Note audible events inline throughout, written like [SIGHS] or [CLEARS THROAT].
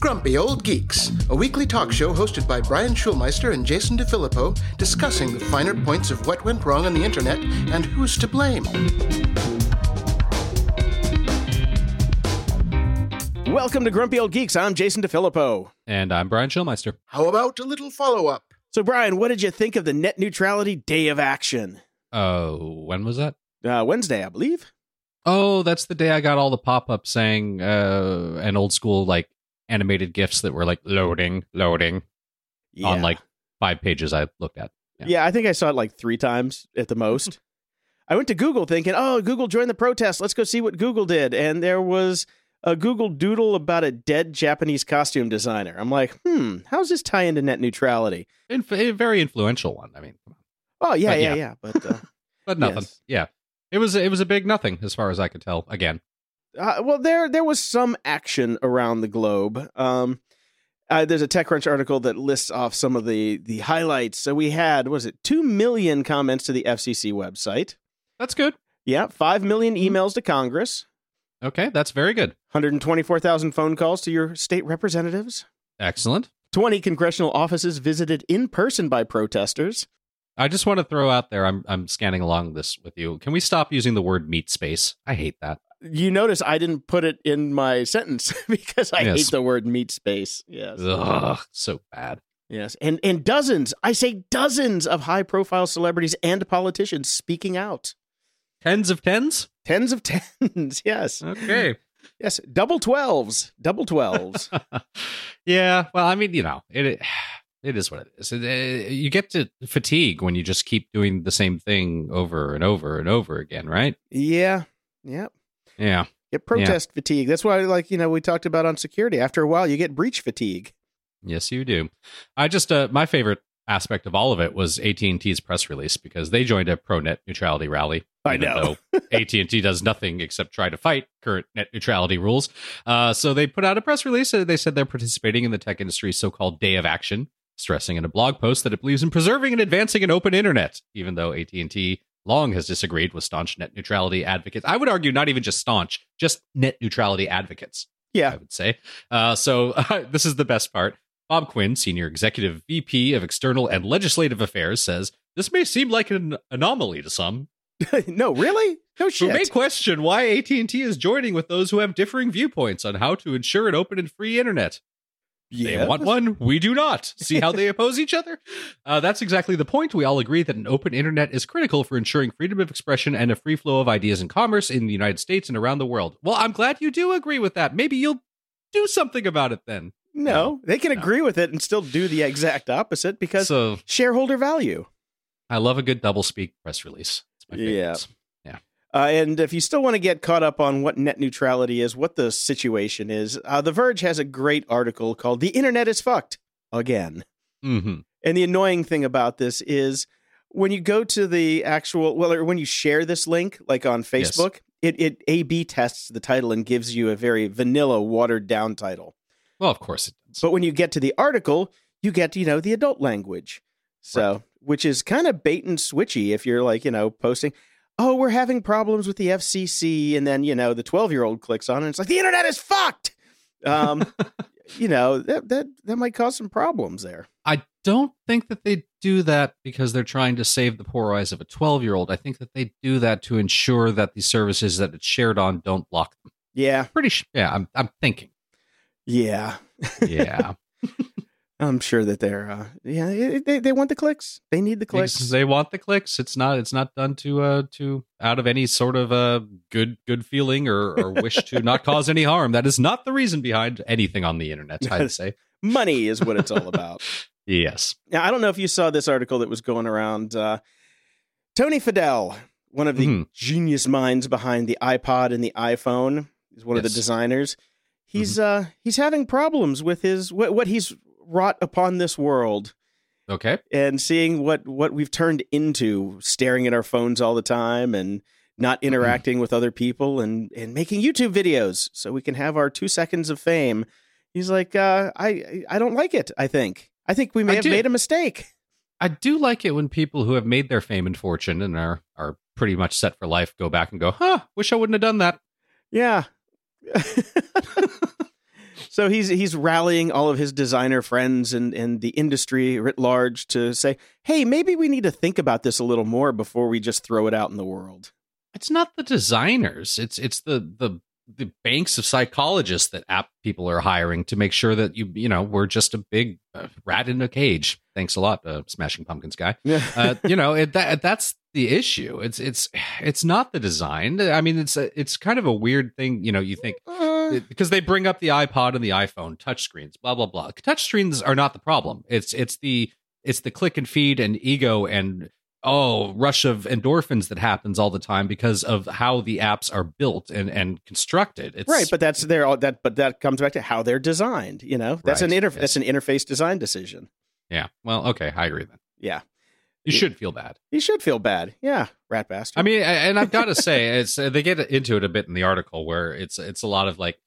Grumpy Old Geeks, a weekly talk show hosted by Brian Schulmeister and Jason DeFilippo, discussing the finer points of what went wrong on the internet and who's to blame. Welcome to Grumpy Old Geeks. I'm Jason DeFilippo. And I'm Brian Schulmeister. How about a little follow up? So, Brian, what did you think of the net neutrality day of action? Oh, when was that? Uh, Wednesday, I believe. Oh, that's the day I got all the pop ups saying uh, an old school like animated gifs that were like loading, loading Yeah. on like five pages I looked at. yeah. yeah. I think I saw it like three times at the most. I went to Google thinking, oh, Google joined the protest. Let's go see what Google did. And there was a Google doodle about a dead Japanese costume designer. I'm like, hmm, how's this tie into net neutrality? Inf- a very influential one. I mean. Oh, yeah, yeah, yeah. yeah. But uh, [LAUGHS] but nothing. Yes. Yeah, it was it was a big nothing as far as I could tell. Again, Uh, well, there there was some action around the globe. Um, uh, there's a TechCrunch article that lists off some of the the highlights. So we had was it two million comments to the FCC website? that's good. Yeah, five million emails to Congress, Okay, that's very good. 124,000 phone calls to your state representatives, Excellent. 20 congressional offices visited in person by protesters. I just want to throw out there. I'm I'm scanning along this with you. Can we stop using the word meat space? I hate that. You notice I didn't put it in my [LAUGHS] sentence [LAUGHS] because I Yes. hate the word meat space. Yes. Ugh, so bad. Yes, and and dozens, I say dozens of high-profile celebrities and politicians speaking out. Tens of tens. Tens of [LAUGHS] tens, yes, Okay. yes, double twelves, double twelves. yeah. Well, I mean, you know, it it is what it is. Uh, you get to fatigue when you just keep doing the same thing over and over and over again, right? yeah, yeah. Yeah. Get protest fatigue. That's why, like you know, we talked about on security. After a while, you get breach fatigue. Yes, you do. I just uh, my favorite aspect of all of it was AT and T's press release because they joined a pro net neutrality rally. I know. AT and T does nothing except try to fight current net neutrality rules. Uh, so they put out a press release. They said they're participating in the tech industry's so-called Day of Action, stressing in a blog post that it believes in preserving and advancing an open internet, even though AT and T long has disagreed with staunch net neutrality advocates. I would argue not even just staunch, just net neutrality advocates. Yeah. I would say. Uh, so [LAUGHS] this is the best part. Bob Quinn, senior executive VP of External and Legislative Affairs, says this may seem like an anomaly to some, [LAUGHS] no, really, no shit. who may question why AT&T is joining with those who have differing viewpoints on how to ensure an open and free internet. They want one, we do not. See how they oppose each other? Uh, that's exactly the point. We all agree that an open internet is critical for ensuring freedom of expression and a free flow of ideas and commerce in the United States and around the world. Well, I'm glad you do agree with that. Maybe you'll do something about it then. No, No, they can no. agree with it and still do the exact opposite because so shareholder value. I love a good double speak press release. It's my Yeah. Uh, and if you still want to get caught up on what net neutrality is, what the situation is, uh, The Verge has a great article called "The Internet is Fucked Again." Mm-hmm. And the annoying thing about this is when you go to the actual, well, or when you share this link, like on Yes. Facebook, it it A B tests the title and gives you a very vanilla, watered down title. Well, of course it does. But when you get to the article, you get, you know, the adult language. So, which is kind of bait and switchy if you're like, you know, posting, oh, we're having problems with the FCC. And then, you know, the 12 year old clicks on it and it's like, the internet is fucked. Um, [LAUGHS] you know, that, that, that might cause some problems there. I don't think that they do that because they're trying to save the poor eyes of a 12 year old. I think that they do that to ensure that the services that it's shared on don't block them. Yeah. Pretty sh- yeah, I'm I'm thinking. Yeah. [LAUGHS] Yeah. I'm sure that they're, uh, yeah, they, they want the clicks. They need the clicks. they want the clicks. It's not it's not done to uh to out of any sort of uh good good feeling or, or wish to not cause any harm. That is not the reason behind anything on the internet, [LAUGHS] I'd say. Money is what it's all about. [LAUGHS] Yes. Now, I don't know if you saw this article that was going around. Uh, Tony Fadell, one of the Mhm. genius minds behind the iPod and the iPhone, is one of the designers. He's uh, he's having problems with his what, what he's wrought upon this world Okay. and seeing what what we've turned into, staring at our phones all the time and not interacting with other people and and making YouTube videos so we can have our two seconds of fame. He's like, uh, I I don't like it. I think I think we may I have do. made a mistake. I do like it when people who have made their fame and fortune and are are pretty much set for life go back and go, "Huh, wish I wouldn't have done that." Yeah. [LAUGHS] so he's he's rallying all of his designer friends and and the industry writ large to say, "Hey, maybe we need to think about this a little more before we just throw it out in the world." It's not the designers. It's it's the the the banks of psychologists that app people are hiring to make sure that you you know we're just a big uh, rat in a cage. Thanks a lot, uh, Smashing Pumpkins guy. Yeah. uh, you know it, that that's the issue. It's it's it's not the design. I mean, it's a, it's kind of a weird thing. You know, you think Because they bring up the iPod and the iPhone touchscreens, blah blah blah. Touchscreens are not the problem. It's it's the it's the click and feed and ego and oh rush of endorphins that happens all the time because of how the apps are built and and constructed. It's right, but that's their that but that comes back to how they're designed. You know, that's Right, an interface. yes. That's an interface design decision. yeah. Well, okay, I agree then. Yeah, You should feel bad. you should feel bad. Yeah, rat bastard. I mean, and I've got to [LAUGHS] say, it's they get into it a bit in the article where it's it's a lot of like,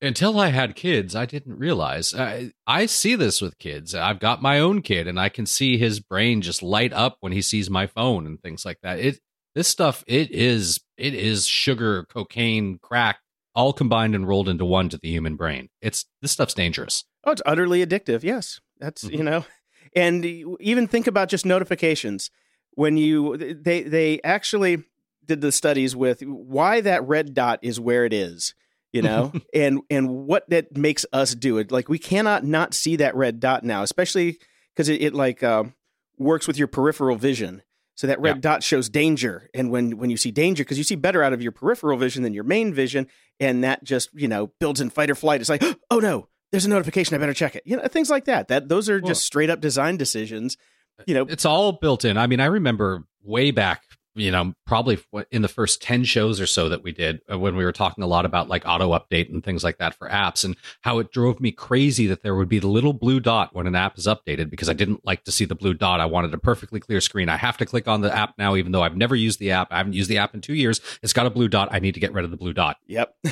until I had kids, I didn't realize. I, I see this with kids. I've got my own kid, and I can see his brain just light up when he sees my phone and things like that. It this stuff, it is it is sugar, cocaine, crack, all combined and rolled into one to the human brain. It's this stuff's dangerous. Oh, it's utterly addictive. Yes, that's Mhm. you know, and even think about just notifications. When you they they actually did the studies with why that red dot is where it is, you know, [LAUGHS] and and what that makes us do it. Like we cannot not see that red dot now, especially because it, it like um, works with your peripheral vision. So that red Yeah. dot shows danger, and when when you see danger, because you see better out of your peripheral vision than your main vision, and that just you know builds in fight or flight. It's like, [GASPS] oh no, there's a notification. I better check it. You know, things like that. That those are Well- just straight up design decisions. Uh, you know, it's all built in. I mean, I remember way back, you know, probably in the first 10 shows or so that we did uh, when we were talking a lot about like auto update and things like that for apps and how it drove me crazy that there would be the little blue dot when an app is updated because I didn't like to see the blue dot. I wanted a perfectly clear screen. I have to click on the app now, even though I've never used the app. I haven't used the app in two years. It's got a blue dot. I need to get rid of the blue dot. yep. [LAUGHS]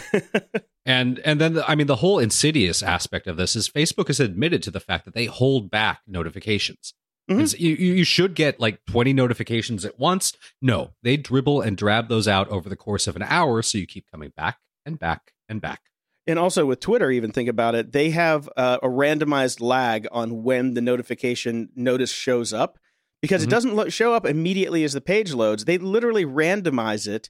And and then the, I mean the whole insidious aspect of this is Facebook has admitted to the fact that they hold back notifications. Mhm. And you you should get like 20 notifications at once. No, they dribble and drab those out over the course of an hour so you keep coming back and back and back. and also with Twitter, even think about it. They have uh, a randomized lag on when the notification notice shows up because Mhm. it doesn't lo- show up immediately as the page loads. They literally randomize it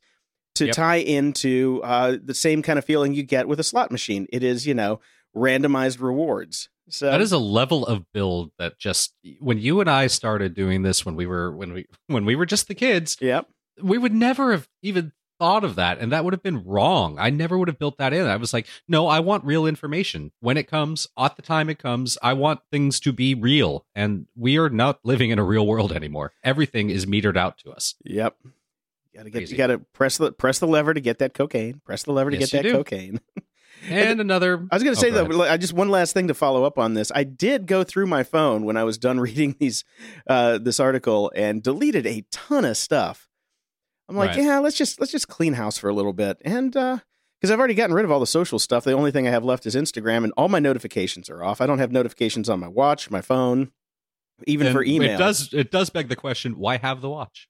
to Yep. tie into uh, the same kind of feeling you get with a slot machine. It is, you know, randomized rewards. So That is a level of build that just when you and I started doing this when we were when we [LAUGHS] when we were just the kids, yep. we would never have even thought of that and that would have been wrong i never would have built that in i was like no i want real information when it comes at the time it comes i want things to be real and we are not living in a real world anymore everything is metered out to us Yep. You gotta get. Crazy. You gotta press the press the lever to get that cocaine. Press the lever to Yes, get that do. cocaine. [LAUGHS] and another I was going to Oh, say go though, I just one last thing to follow up on this. I did go through my phone when I was done [LAUGHS] reading these uh, this article and deleted a ton of stuff. I'm like, Right. yeah, let's just let's just clean house for a little bit, and because I've already gotten rid of all the social stuff, the only thing I have left is Instagram, and all my notifications are off. I don't have notifications on my watch, my phone, even for email. it does it does beg the question why have the watch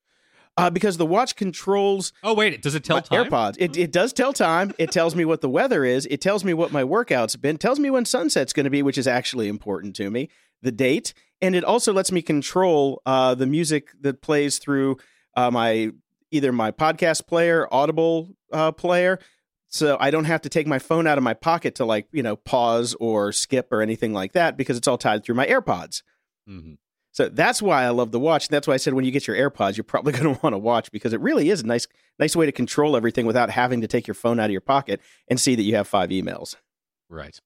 uh, because the watch controls oh wait does it tell time AirPods. It it does tell time. It tells me what the weather is. It tells me what my workout's been. Tells me when sunset's going to be, which is actually important to me. The date, and it also lets me control uh, the music that plays through uh, my either my podcast player, Audible uh, player. So I don't have to take my phone out of my pocket to like you know pause or skip or anything like that because it's all tied through my AirPods. Mhm. So that's why I love the watch. That's why I said when you get your AirPods, you're probably going to want to watch because it really is a nice, nice way to control everything without having to take your phone out of your pocket and see that you have five emails. right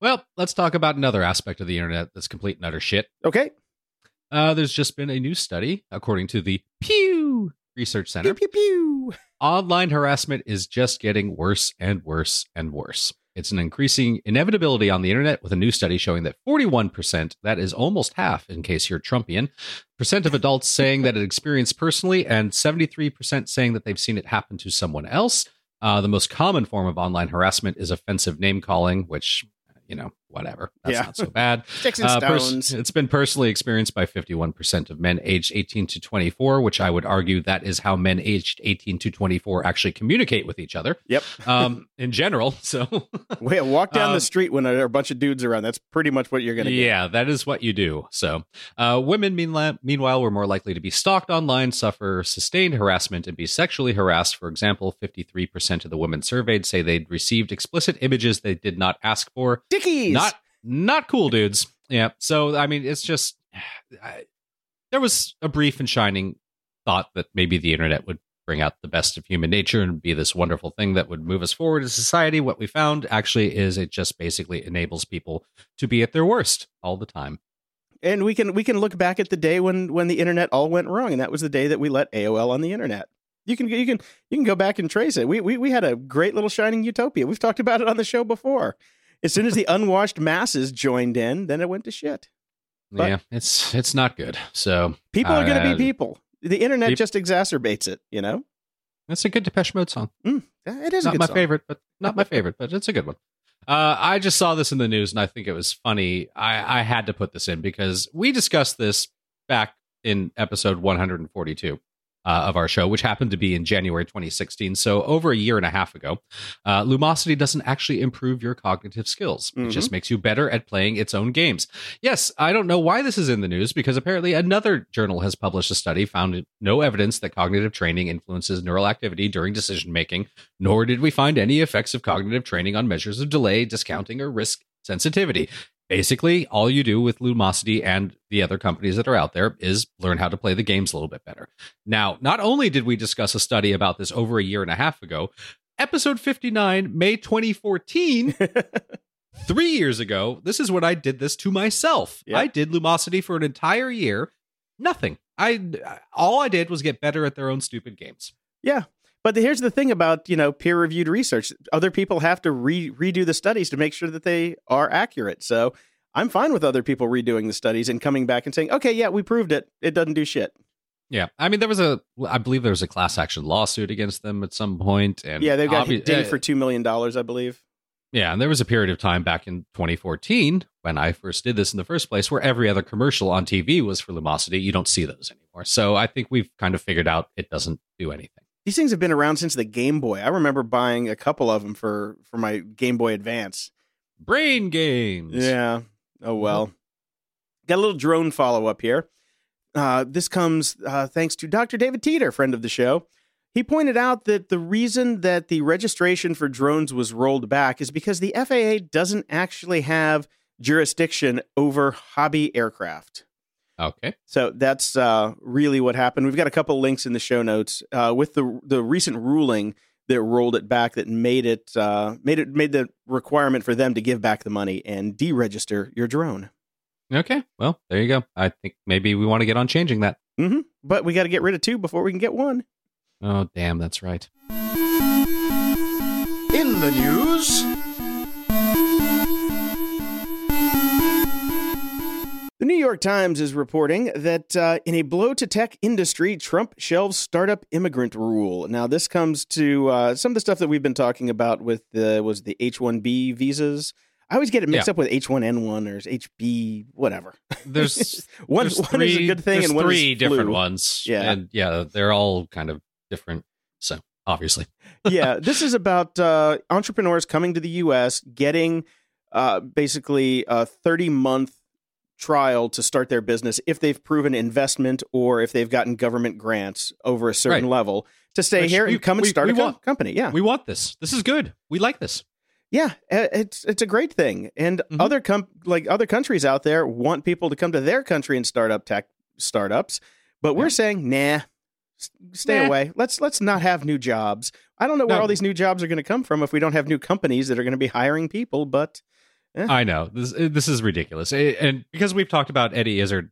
well let's talk about another aspect of the internet that's complete and utter shit Okay. uh, there's just been a new study according to the pew research center Pew pew pew. online harassment is just getting worse and worse and worse. It's an increasing inevitability on the internet with a new study showing that 41%, that is almost half in case you're Trumpian, percent of adults saying that it experienced personally and 73% saying that they've seen it happen to someone else. Uh, the most common form of online harassment is offensive name calling, which, you know, whatever. That's Yeah. not so bad. [LAUGHS] Sticks and Uh, pers- stones. it's been personally experienced by 51% of men aged 18 to 24, which I would argue that is how men aged 18 to 24 actually communicate with each other yep. [LAUGHS] um, in general. [LAUGHS] So, Wait, walk down Um, the street when there are a bunch of dudes around. That's pretty much what you're going to get. yeah, that is what you do. So, uh, women, meanwhile, meanwhile, were more likely to be stalked online, suffer sustained harassment, and be sexually harassed. For example, 53% of the women surveyed say they'd received explicit images they did not ask for. Dickies. Not cool dudes. Yeah. So I mean, it's just [SIGHS] I, there was a brief and shining thought that maybe the internet would bring out the best of human nature and be this wonderful thing that would move us forward as society. What we found actually is it just basically enables people to be at their worst all the time. and we can we can look back at the day when when the internet all went wrong, and that was the day that we let AOL on the internet. You can you can you can go back and trace it. We we we had a great little shining utopia. We've talked about it on the show before. As soon as the unwashed masses joined in, then it went to shit. But- yeah, it's it's not good. So People are going to Uh, be people. The internet peop- just exacerbates it. You know, that's a good Depeche Mode song. it is a not good my song. favorite, but not my favorite, but it's a good one. Uh, I just saw this in the news and I think it was funny. I, I had to put this in because we discussed this back in episode 142 uh, of our show, which happened to be in January 2016. So over a year and a half ago, uh, Lumosity doesn't actually improve your cognitive skills. It Mhm. just makes you better at playing its own games. Yes, I don't know why this is in the news because apparently another journal has published a study found no evidence that cognitive training influences neural activity during decision making, nor did we find any effects of cognitive training on measures of delay, discounting, or risk sensitivity. Basically, all you do with Lumosity and the other companies that are out there is learn how to play the games a little bit better. Now, not only did we discuss a study about this over a year and a half ago, episode 59, May 2014, [LAUGHS] three years ago, this is when I did this to myself. Yeah. I did Lumosity for an entire year. Nothing. I all I did was get better at their own stupid games. Yeah. But the- here's the thing about, you know, peer reviewed research. Other people have to re- redo the studies to make sure that they are accurate. So I'm fine with other people redoing the studies and coming back and saying, okay, yeah, we proved it. It doesn't do shit. Yeah, I mean, there was a, I believe there was a class action lawsuit against them at some point, and yeah, they've got obvi- dinged uh, for $2 million, I believe. Yeah, and there was a period of time back in 2014 when I first did this in the first place, where every other commercial on TV was for Lumosity. You don't see those anymore, so I think we've kind of figured out it doesn't do anything. These things have been around since the Game Boy. I remember buying a couple of them for, for my Game Boy Advance. Brain games. Yeah. Oh well. Got a little drone follow up here. Uh, this comes uh, thanks to Dr. David Teeter, friend of the show. He pointed out that the reason that the registration for drones was rolled back is because the FAA doesn't actually have jurisdiction over hobby aircraft. Okay. So that's uh, really what happened. We've got a couple links in the show notes uh, with the the recent ruling that rolled it back that made it uh, made it made the requirement for them to give back the money and deregister your drone. Okay. Well, there you go. I think maybe we want to get on changing that. Mm-hmm. But we got to get rid of two before we can get one. Oh, damn, that's right. In the news, New York Times is reporting that uh, in a blow to tech industry, Trump shelves startup immigrant rule. Now, this comes to uh, some of the stuff that we've been talking about with the was the H one B visas. I always get it mixed Yeah. up with H one N one or HB, whatever. There's [LAUGHS] one, there's one is a good thing, and one three is flu. different ones. Yeah. and yeah, they're all kind of different. So obviously, [LAUGHS] yeah, this is about uh, entrepreneurs coming to the U.S. getting uh, basically a 30 month trial to start their business if they've proven investment or if they've gotten government grants over a certain Right. level to stay Which here we- and come and we- start we a want. company. Yeah, we want this. This is good. We like this. yeah, uh, it's it's a great thing, and Mhm. other com- like other countries out there want people to come to their country and start up tech startups, but we're Yeah. saying nah. Stay Nah. away. Let's let's not have new jobs. I don't know where No. all these new jobs are going to come from if we don't have new companies that are going to be hiring people. But I know this. This is ridiculous, Eh, and because we've talked about Eddie Izzard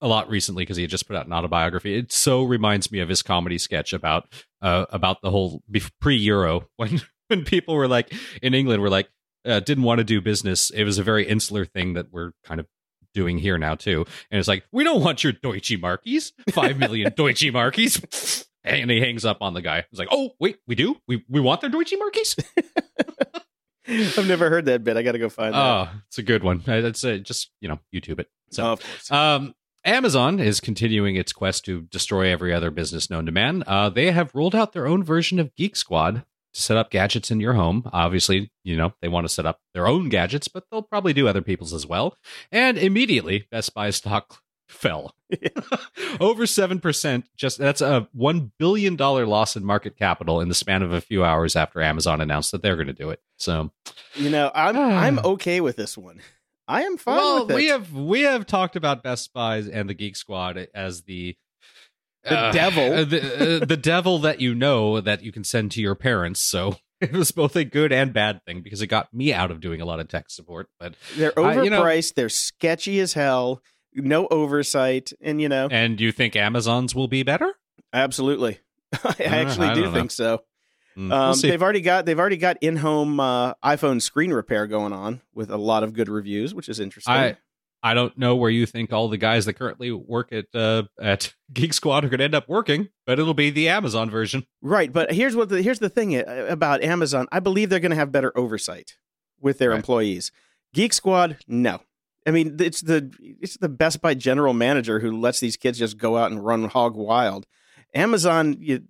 a lot recently, because he had just put out an autobiography, it so reminds me of his comedy sketch about uh, about the whole pre Euro [LAUGHS] when when people were like in England were like uh, didn't want to do business. It was a very insular thing that we're kind of doing here now too, and it's like we don't want your Deutsche Markies, five million [LAUGHS] Deutsche Markies. And he hangs up on the guy. He's like, "Oh, wait, we do. We we want their Deutsche Markies." [LAUGHS] I've never heard that bit. I got to go find that. Oh, it's a good one. It's a, just you know YouTube it. So oh, of course. Um, Amazon is continuing its quest to destroy every other business known to man. Uh, they have rolled out their own version of Geek Squad to set up gadgets in your home. Obviously, you know, they want to set up their own gadgets, but they'll probably do other people's as well. And immediately, Best Buy stock fell. [LAUGHS] [LAUGHS] Over 7% just that's a 1 billion dollar loss in market capital in the span of a few hours after Amazon announced that they're going to do it so. You know i'm [SIGHS] i'm okay with this one. I am fine well with it. we have we have talked about best buy and the geek squad as the the uh, devil. [LAUGHS] the, uh, the devil that you know that you can send to your parents so it was both a good and bad thing because it got me out of doing a lot of tech support but they're overpriced you know, they're sketchy as hell no oversight, and you know. And you think Amazon's will be better? Absolutely, [LAUGHS] I actually I do think so. Mm, um, we'll they've already got they've already got in home uh, iPhone screen repair going on with a lot of good reviews, which is interesting. I I don't know where you think all the guys that currently work at uh, at [LAUGHS] Geek Squad are going to end up working, but it'll be the Amazon version, right? But here's what the, here's the thing uh, about Amazon. I believe they're going to have better oversight with their right. employees. Geek Squad, no, I mean, it's the it's the Best Buy general manager who lets these kids just go out and run hog wild. Amazon, you,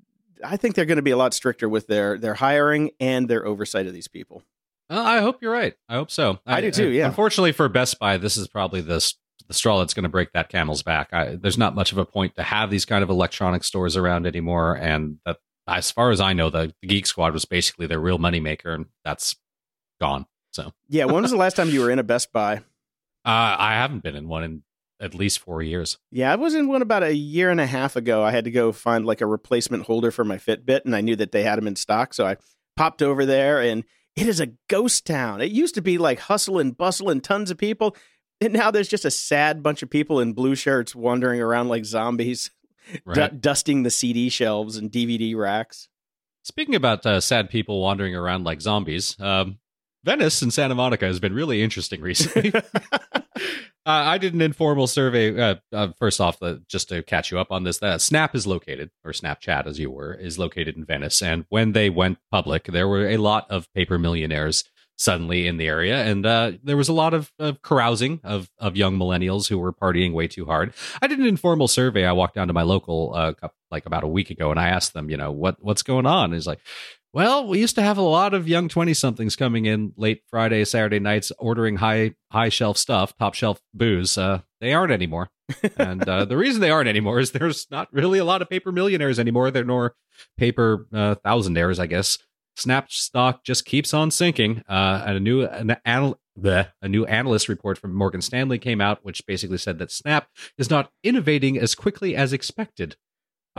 I think they're going to be a lot stricter with their their hiring and their oversight of these people. Well, I hope you're right. I hope so. I, I do too. Yeah. Unfortunately for Best Buy, this is probably the the straw that's going to break that camel's back. I, there's not much of a point to have these kind of electronic stores around anymore, and that, as far as I know, the, the Geek Squad was basically their real moneymaker, and that's gone. So yeah, when was the last time you were in a Best Buy? Uh, I haven't been in one in at least four years. Yeah, I was in one about a year and a half ago. I had to go find like a replacement holder for my Fitbit, and I knew that they had them in stock, so I popped over there, and it is a ghost town. It used to be like hustle and bustle and tons of people, and now there's just a sad bunch of people in blue shirts wandering around like zombies, [LAUGHS] right. d- dusting the CD shelves and DVD racks. Speaking about uh, sad people wandering around like zombies, um, Venice and Santa Monica has been really interesting recently. [LAUGHS] [LAUGHS] uh, I did an informal survey. Uh, uh, first off, just to catch you up on this, that Snap is located, or Snapchat as you were, is located in Venice. And when they went public, there were a lot of paper millionaires suddenly in the area, and uh, there was a lot of, of, carousing of of young millennials who were partying way too hard. I did an informal survey. I walked down to my local uh, like about a week ago, and I asked them, you know, what what's going on? He's like, well, we used to have a lot of young 20 somethings coming in late Friday, Saturday nights ordering high high shelf stuff, top shelf booze. Uh, they aren't anymore. [LAUGHS] and uh, the reason they aren't anymore is there's not really a lot of paper millionaires anymore. There nor paper uh, thousandaires, I guess. Snap stock just keeps on sinking. Uh, and a new an anal- bleh, a new analyst report from Morgan Stanley came out, which basically said that Snap is not innovating as quickly as expected.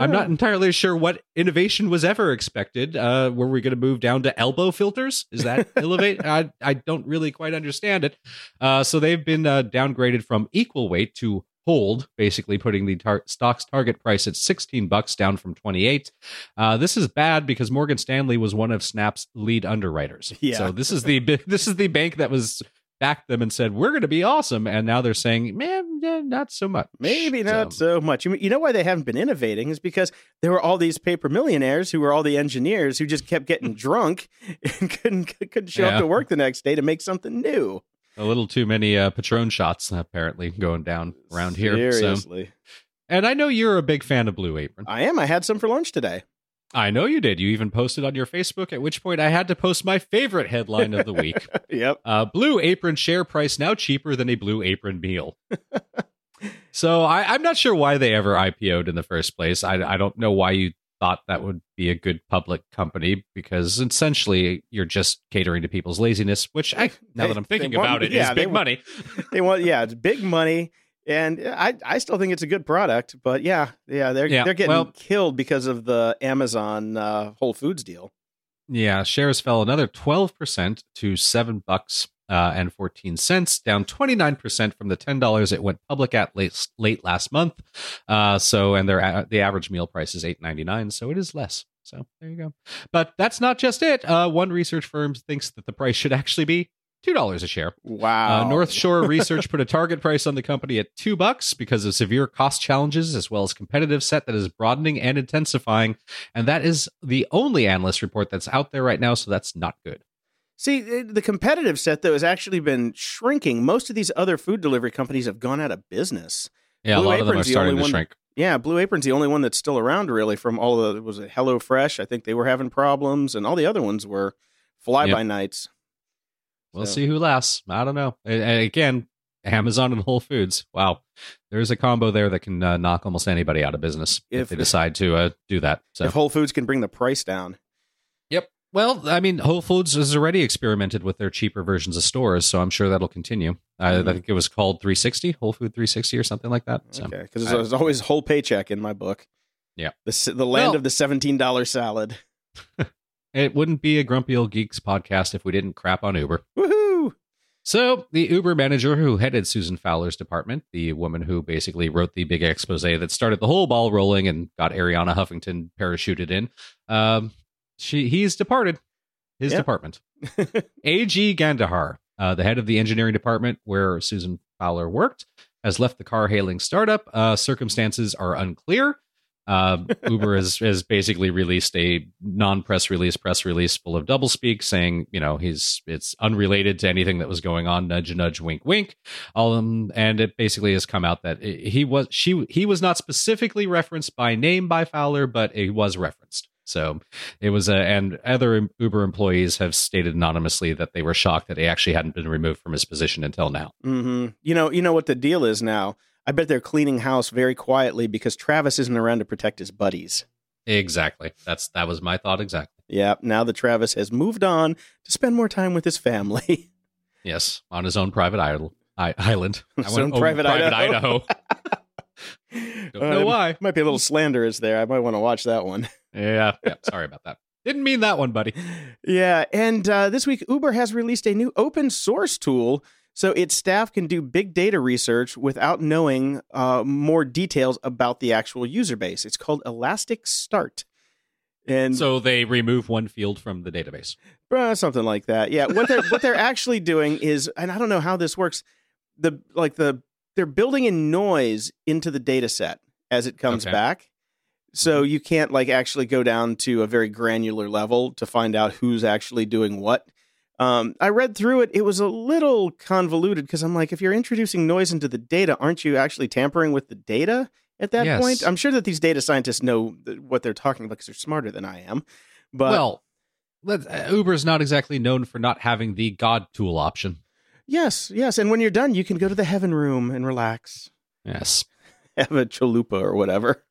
I'm not entirely sure what innovation was ever expected. Uh, were we going to move down to elbow filters? Is that [LAUGHS] elevate? I I don't really quite understand it. Uh, so they've been uh, downgraded from equal weight to hold, basically putting the tar- stock's target price at 16 bucks, down from 28. Uh, this is bad because Morgan Stanley was one of Snap's lead underwriters. Yeah. So this is the [LAUGHS] this is the bank that was backed them and said we're going to be awesome, and now they're saying, man, yeah, not so much. Maybe not so, so much. You know why they haven't been innovating is because there were all these paper millionaires who were all the engineers who just kept getting [LAUGHS] drunk and couldn't couldn't show yeah. up to work the next day to make something new. A little too many uh, Patron shots apparently going down around here. Seriously. So. And I know you're a big fan of Blue Apron. I am. I had some for lunch today. I know you did. You even posted on your Facebook, at which point I had to post my favorite headline of the week. [LAUGHS] yep. Uh, Blue Apron share price now cheaper than a Blue Apron meal. [LAUGHS] so I, am not sure why they ever IPO'd in the first place. I, I don't know why you thought that would be a good public company because essentially you're just catering to people's laziness, which I, now they, that I'm thinking want, about it, yeah, is big they money. they want, yeah, it's big money and I I still think it's a good product, but yeah, yeah, they're yeah, they're getting well, killed because of the Amazon uh, Whole Foods deal. Yeah, shares fell another twelve percent to seven bucks uh, and fourteen cents, down twenty nine percent from the ten dollars it went public at late late last month. Uh, so, and their the average meal price is eight ninety nine, so it is less. So there you go. But that's not just it. Uh, one research firm thinks that the price should actually be two dollars a share. Wow. Uh, North Shore Research put a target price on the company at two bucks because of severe cost challenges as well as competitive set that is broadening and intensifying, and that is the only analyst report that's out there right now. So that's not good. See, the competitive set though has actually been shrinking. Most of these other food delivery companies have gone out of business. Yeah, Blue a lot Apron's of them are starting to one, shrink. Yeah, Blue Apron's the only one that's still around really. From all the was it Hello Fresh? I think they were having problems, and all the other ones were fly by nights. We'll so. see who lasts. I don't know. And again, Amazon and Whole Foods. Wow, there's a combo there that can uh, knock almost anybody out of business if, if they decide to uh, do that. So if Whole Foods can bring the price down. Yep. Well, I mean, Whole Foods has already experimented with their cheaper versions of stores, so I'm sure that'll continue. Mm-hmm. I, I, think it was called 360, Whole Food 360 or something like that. So, okay, because there's always whole paycheck in my book. Yeah, the the land well, of the seventeen dollar salad. [LAUGHS] it wouldn't be a grumpy old geeks podcast if we didn't crap on Uber. Woohoo! So the Uber manager who headed Susan Fowler's department, the woman who basically wrote the big expose that started the whole ball rolling and got Arianna Huffington parachuted in, um, she he's departed his yep. department. [LAUGHS] A.G. Gangadhar, uh, the head of the engineering department where Susan Fowler worked, has left the car hailing startup. Uh, circumstances are unclear. Uh, Uber has, has basically released a non-press release, press release full of doublespeak, saying you know he's it's unrelated to anything that was going on. Nudge, nudge, wink, wink. Um, and it basically has come out that he was she he was not specifically referenced by name by Fowler, but he was referenced. So it was a, and other Uber employees have stated anonymously that they were shocked that he actually hadn't been removed from his position until now. Mm-hmm. You know, you know what the deal is now. I bet they're cleaning house very quietly because Travis isn't around to protect his buddies. Exactly. That's that was my thought exactly. Yeah. Now that Travis has moved on to spend more time with his family. [LAUGHS] yes, on his own private island. I, island. [LAUGHS] His own private, private Idaho. Idaho. [LAUGHS] Don't know uh, why. Might be a little slanderous there. I might want to watch that one. Yeah, yeah. Sorry about that. Didn't mean that one, buddy. Yeah, and uh, this week Uber has released a new open source tool so its staff can do big data research without knowing uh, more details about the actual user base. It's called Elastic Start. And so they remove one field from the database. Uh, something like that. Yeah. What they're what they're actually doing is, and I don't know how this works. The like the they're building in noise into the data set as it comes okay. back. So mm-hmm. you can't like actually go down to a very granular level to find out who's actually doing what. Um, I read through it. It was a little convoluted because I'm like, if you're introducing noise into the data, aren't you actually tampering with the data at that yes. point? I'm sure that these data scientists know what they're talking about because they're smarter than I am. But well, uh, Uber is not exactly known for not having the God tool option. Yes, yes. And when you're done, you can go to the heaven room and relax. Yes. [LAUGHS] Have a chalupa or whatever.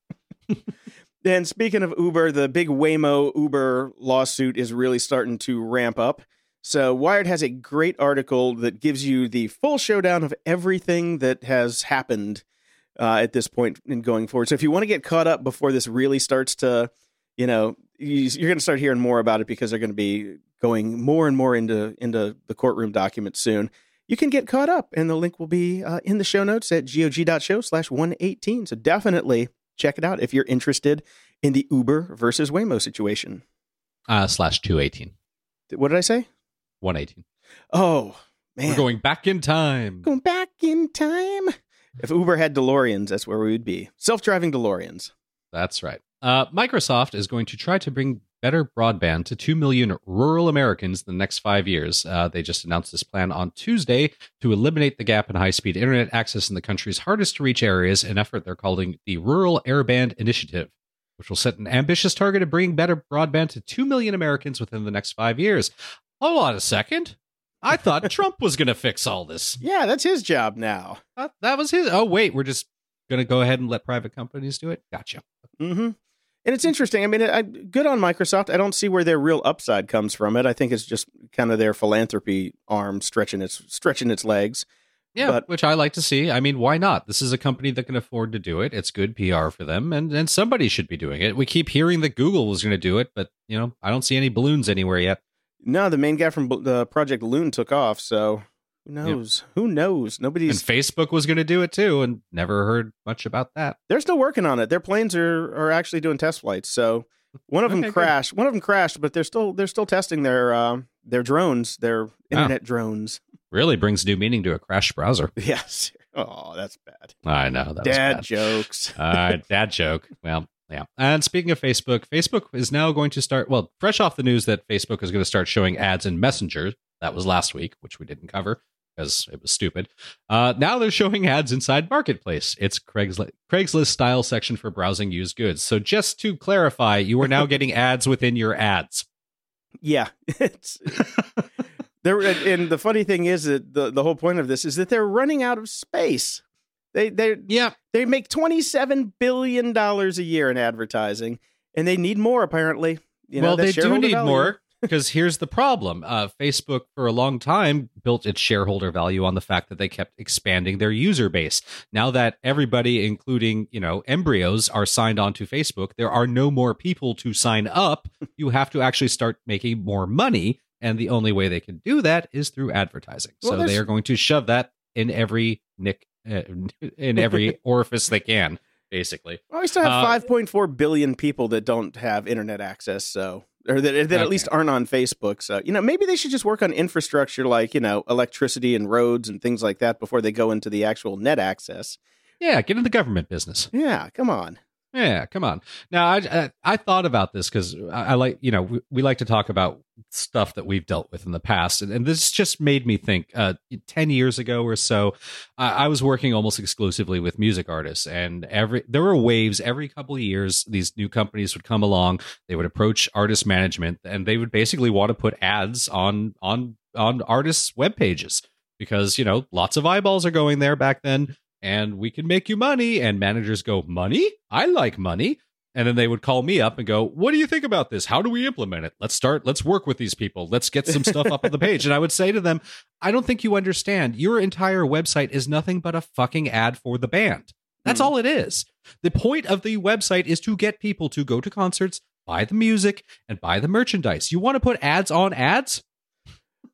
[LAUGHS] and speaking of Uber, the big Waymo Uber lawsuit is really starting to ramp up. So Wired has a great article that gives you the full showdown of everything that has happened uh, at this and going forward. So if you want to get caught up before this really starts to, you know, you're going to start hearing more about it because they're going to be going more and more into into the courtroom documents soon. You can get caught up, and the link will be uh, in the show notes at gog.show slash 118. So definitely check it out if you're interested in the Uber versus Waymo situation. Uh, slash 218. What did I say? 118. Oh, man. We're going back in time. Going back in time. If Uber had DeLoreans, that's where we would be. Self driving DeLoreans. That's right. Uh, Microsoft is going to try to bring better broadband to 2 million rural Americans in the next five years. Uh, they just announced this plan on Tuesday to eliminate the gap in high speed internet access in the country's hardest to reach areas, an effort they're calling the Rural Airband Initiative, which will set an ambitious target of bringing better broadband to 2 million Americans within the next five years. Hold on a second. I thought [LAUGHS] Trump was going to fix all this. Yeah, that's his job now. Uh, that was his. Oh, wait, we're just going to go ahead and let private companies do it? Gotcha. Mm-hmm. And it's interesting. I mean, I, good on Microsoft. I don't see where their real upside comes from it. I think it's just kind of their philanthropy arm stretching its stretching its legs. Yeah, but, which I like to see. I mean, why not? This is a company that can afford to do it. It's good PR for them, and and somebody should be doing it. We keep hearing that Google was going to do it, but you know, I don't see any balloons anywhere yet. No, the main guy from the Project Loon took off, so who knows? Who knows? Nobody's. And Facebook was going to do it too, and never heard much about that. They're still working on it. Their planes are are actually doing test flights. So one of okay, them crashed. Good. One of them crashed, but they're still they're still testing their uh, their drones, their internet drones. Really brings new meaning to a crash browser. [LAUGHS] Yes. Oh, that's bad. I know. That dad jokes. uh, [LAUGHS] dad joke. Well, Yeah. And speaking of Facebook, Facebook is now going to start, well, fresh off the news that Facebook is going to start showing ads in Messenger. That was last week, which we didn't cover because it was stupid. Uh, now they're showing ads inside Marketplace. It's Craigslist, Craigslist style section for browsing used goods. So just to clarify, you are now getting ads within your ads. Yeah. [LAUGHS] It's there and the funny thing is that the, the whole point of this is that they're running out of space. They they yeah they make twenty seven billion dollars a year in advertising, and they need more apparently. You know, well, they do need value. more because here's the problem: uh, Facebook for a long time built its shareholder value on the fact that they kept expanding their user base. Now that everybody, including you know embryos, are signed on to Facebook, there are no more people to sign up. you have to actually start making more money. And the only way they can do that is through advertising. Well, so they are going to shove that in every nick [LAUGHS] in every orifice they can, basically. Well, we still have uh, 5.4 billion people that don't have internet access, so or that, that okay. at least aren't on Facebook. So you know, maybe they should just work on infrastructure like you know electricity and roads and things like that before they go into the actual net access. Yeah, get in the government business. Yeah, come on. Yeah, come on. Now, I I, I thought about this because I, I, like you know we, we, like to talk about stuff that we've dealt with in the past, and, and this just made me think. Uh, Ten years ago or so, I, I, was working almost exclusively with music artists, and every there were waves every couple of years. These new companies would come along, they would approach artist management, and they would basically want to put ads on on on artists' web pages because you know lots of eyeballs are going there back then and we can make you money. And managers go, Money? I like money. And then they would call me up and go, What do you think about this? How do we implement it? Let's start, let's work with these people. Let's get some stuff up on the page. And I would say to them, I don't think you understand. Your entire website is nothing but a fucking ad for the band. That's mm. all it is. The point of the website is to get people to go to concerts, buy the music, and buy the merchandise. You want to put ads on ads?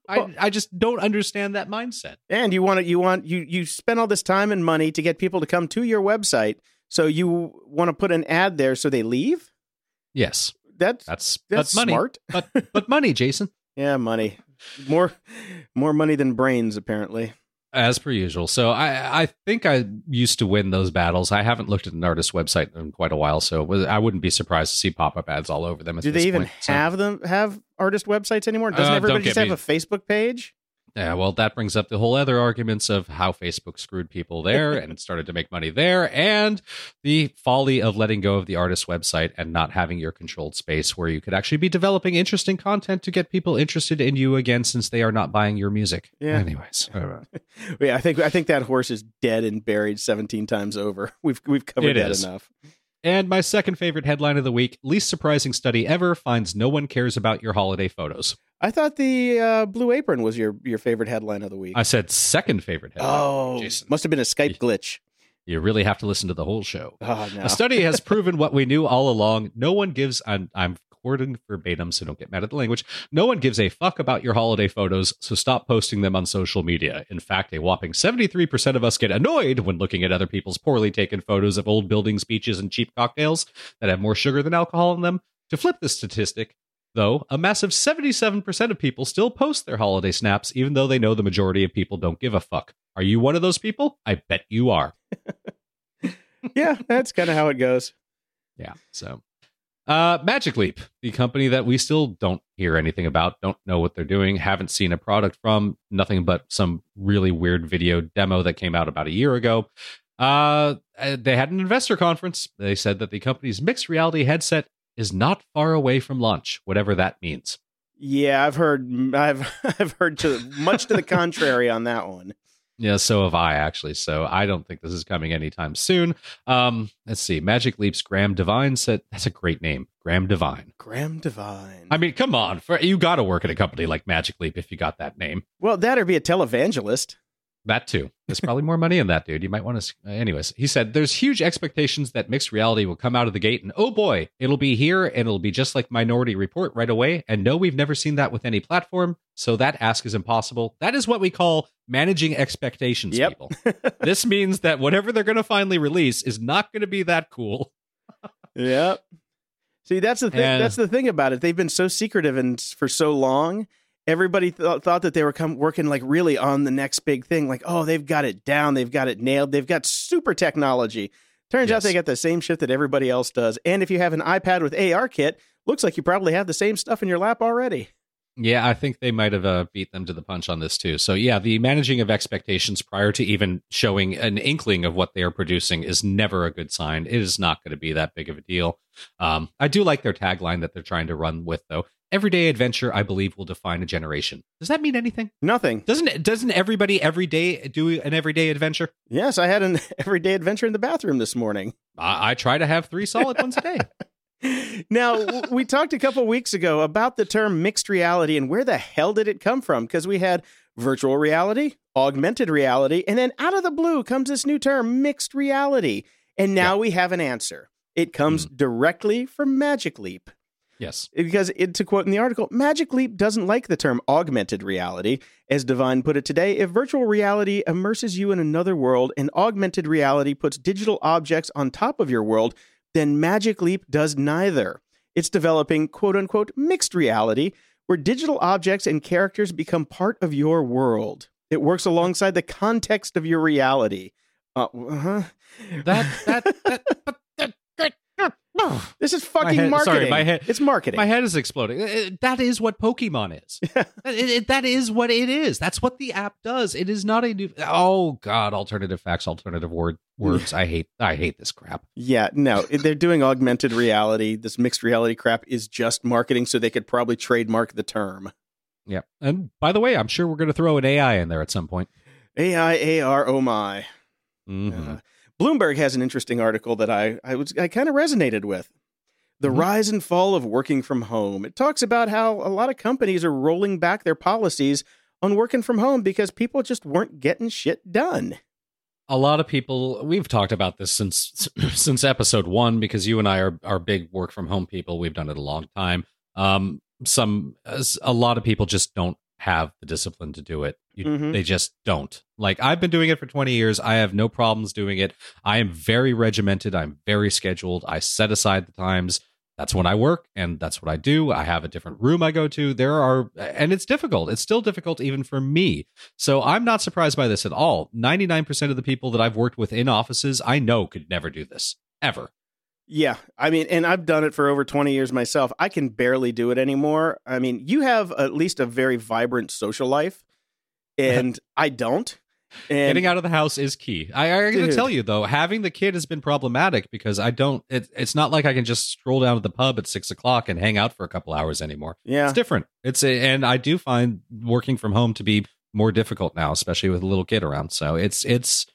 I, I just don't understand that mindset. And you want to, you want you you spend all this time and money to get people to come to your website, so you want to put an ad there so they leave. Yes, that's that's that's money. smart. but but money, Jason. [LAUGHS] Yeah, money. More more money than brains, apparently as per usual. So I I think I used to win those battles. I haven't looked at an artist website in quite a while, so I wouldn't be surprised to see pop up ads all over them. Do they even point, have so. them have artist websites anymore? Doesn't uh, everybody just have me. a Facebook page? Yeah, well, that brings up the whole other arguments of how Facebook screwed people there and [LAUGHS] started to make money there, and the folly of letting go of the artist website and not having your controlled space where you could actually be developing interesting content to get people interested in you again, since they are not buying your music. Yeah. Anyways, [LAUGHS] yeah, I think I think that horse is dead and buried seventeen times over. [LAUGHS] We've we've covered it that is. enough. And my second favorite headline of the week least surprising study ever finds no one cares about your holiday photos. I thought the uh, Blue Apron was your, your favorite headline of the week. I said second favorite headline. Oh, Jason. must have been a Skype glitch. You really have to listen to the whole show. Oh, no. A study has [LAUGHS] proven what we knew all along. No one gives, I'm, I'm quoting verbatim, so don't get mad at the language. No one gives a fuck about your holiday photos, so stop posting them on social media. In fact, a whopping 73% of us get annoyed when looking at other people's poorly taken photos of old buildings, beaches, and cheap cocktails that have more sugar than alcohol in them. To flip this statistic, though, a massive 77% of people still post their holiday snaps, even though they know the majority of people don't give a fuck. Are you one of those people? I bet you are. [LAUGHS] yeah, that's kind of how it goes. Yeah. So, uh, Magic Leap, the company that we still don't hear anything about, don't know what they're doing, haven't seen a product from, nothing but some really weird video demo that came out about a year ago. Uh, they had an investor conference. They said that the company's mixed reality headset is not far away from launch, whatever that means. Yeah, I've heard I've [LAUGHS] I've heard to much to the [LAUGHS] contrary on that one. Yeah, so have I actually. So I don't think this is coming anytime soon. Um, let's see. Magic Leap's Graeme Devine said that's a great name. Graeme Devine. Graeme Devine. I mean, come on. For, you got to work at a company like Magic Leap if you got that name. Well, that or be a televangelist. That too. There's [LAUGHS] probably more money in that, dude. You might want to. Uh, anyways, he said there's huge expectations that mixed reality will come out of the gate, and oh boy, it'll be here, and it'll be just like Minority Report right away. And no, we've never seen that with any platform, so that ask is impossible. That is what we call managing expectations, yep. people. this [LAUGHS] means that whatever they're going to finally release is not going to be that cool. [LAUGHS] yep. See, that's the thing. And, that's the thing about it. They've been so secretive and for so long everybody th- thought that they were come working like really on the next big thing like oh they've got it down they've got it nailed they've got super technology Turns out they got the same shit that everybody else does. And if you have an iPad with AR kit, looks like you probably have the same stuff in your lap already. Yeah, I think they might have uh, beat them to the punch on this too. So yeah, the managing of expectations prior to even showing an inkling of what they are producing is never a good sign. It is not going to be that big of a deal. Um, I do like their tagline that they're trying to run with though. Everyday adventure, I believe, will define a generation. Does that mean anything? Nothing. Doesn't doesn't everybody every day do an everyday adventure? Yes, I had an [LAUGHS] everyday adventure in the bathroom this morning. I, I try to have three solid ones a day. [LAUGHS] Now, we talked a couple weeks ago about the term mixed reality and where the hell did it come from? Because we had virtual reality, augmented reality, and then out of the blue comes this new term, mixed reality. And now we have an answer. It comes mm. directly from Magic Leap. Yes. Because, it, to quote in the article, Magic Leap doesn't like the term augmented reality. As Devine put it today, if virtual reality immerses you in another world and augmented reality puts digital objects on top of your world, then Magic Leap does neither. It's developing quote unquote mixed reality, where digital objects and characters become part of your world. It works alongside the context of your reality. Uh, huh That that that. [LAUGHS] But that, that, [SIGHS] This is fucking head- marketing. sorry, my head- it's marketing. My head is exploding. Uh, uh, That is what Pokemon is. [LAUGHS] It- it- that is what it is. That's what the app does. It is not a new. Oh God! Alternative facts, alternative word words. I hate. I hate this crap. Yeah, no, they're doing augmented reality. This mixed reality crap is just marketing, so they could probably trademark the term. Yeah. And by the way, I'm sure we're going to throw an AI in there at some point. AI, AR, oh my. Mhm. Uh, Bloomberg has an interesting article that I I was I kind of resonated with. The Mhm. rise and fall of working from home. It talks about how a lot of companies are rolling back their policies on working from home because people just weren't getting shit done. a lot of people we've talked about this since [CLEARS THROAT] since episode one because you and I are are big work from home people. We've done it a long time. Um, some a lot of people just don't have the discipline to do it. You, Mhm. They just don't. Like I've been doing it for twenty years. I have no problems doing it. I am very regimented. I'm very scheduled. I set aside the times. That's when I work and that's what I do. I have a different room I go to. There are, and it's difficult. It's still difficult even for me. So I'm not surprised by this at all. 99% of the people that I've worked with in offices, I know could never do this ever. Yeah, I mean, and I've done it for over 20 years myself. I can barely do it anymore. I mean, you have at least a very vibrant social life, [LAUGHS] and I don't. And Getting out of the house is key. I, I got to tell you though, having the kid has been problematic because I don't. It, it's not like I can just stroll down to the pub at six o'clock and hang out for a couple hours anymore. yeah, It's different. It's a, and I do find working from home to be more difficult now, especially with a little kid around. So it's it's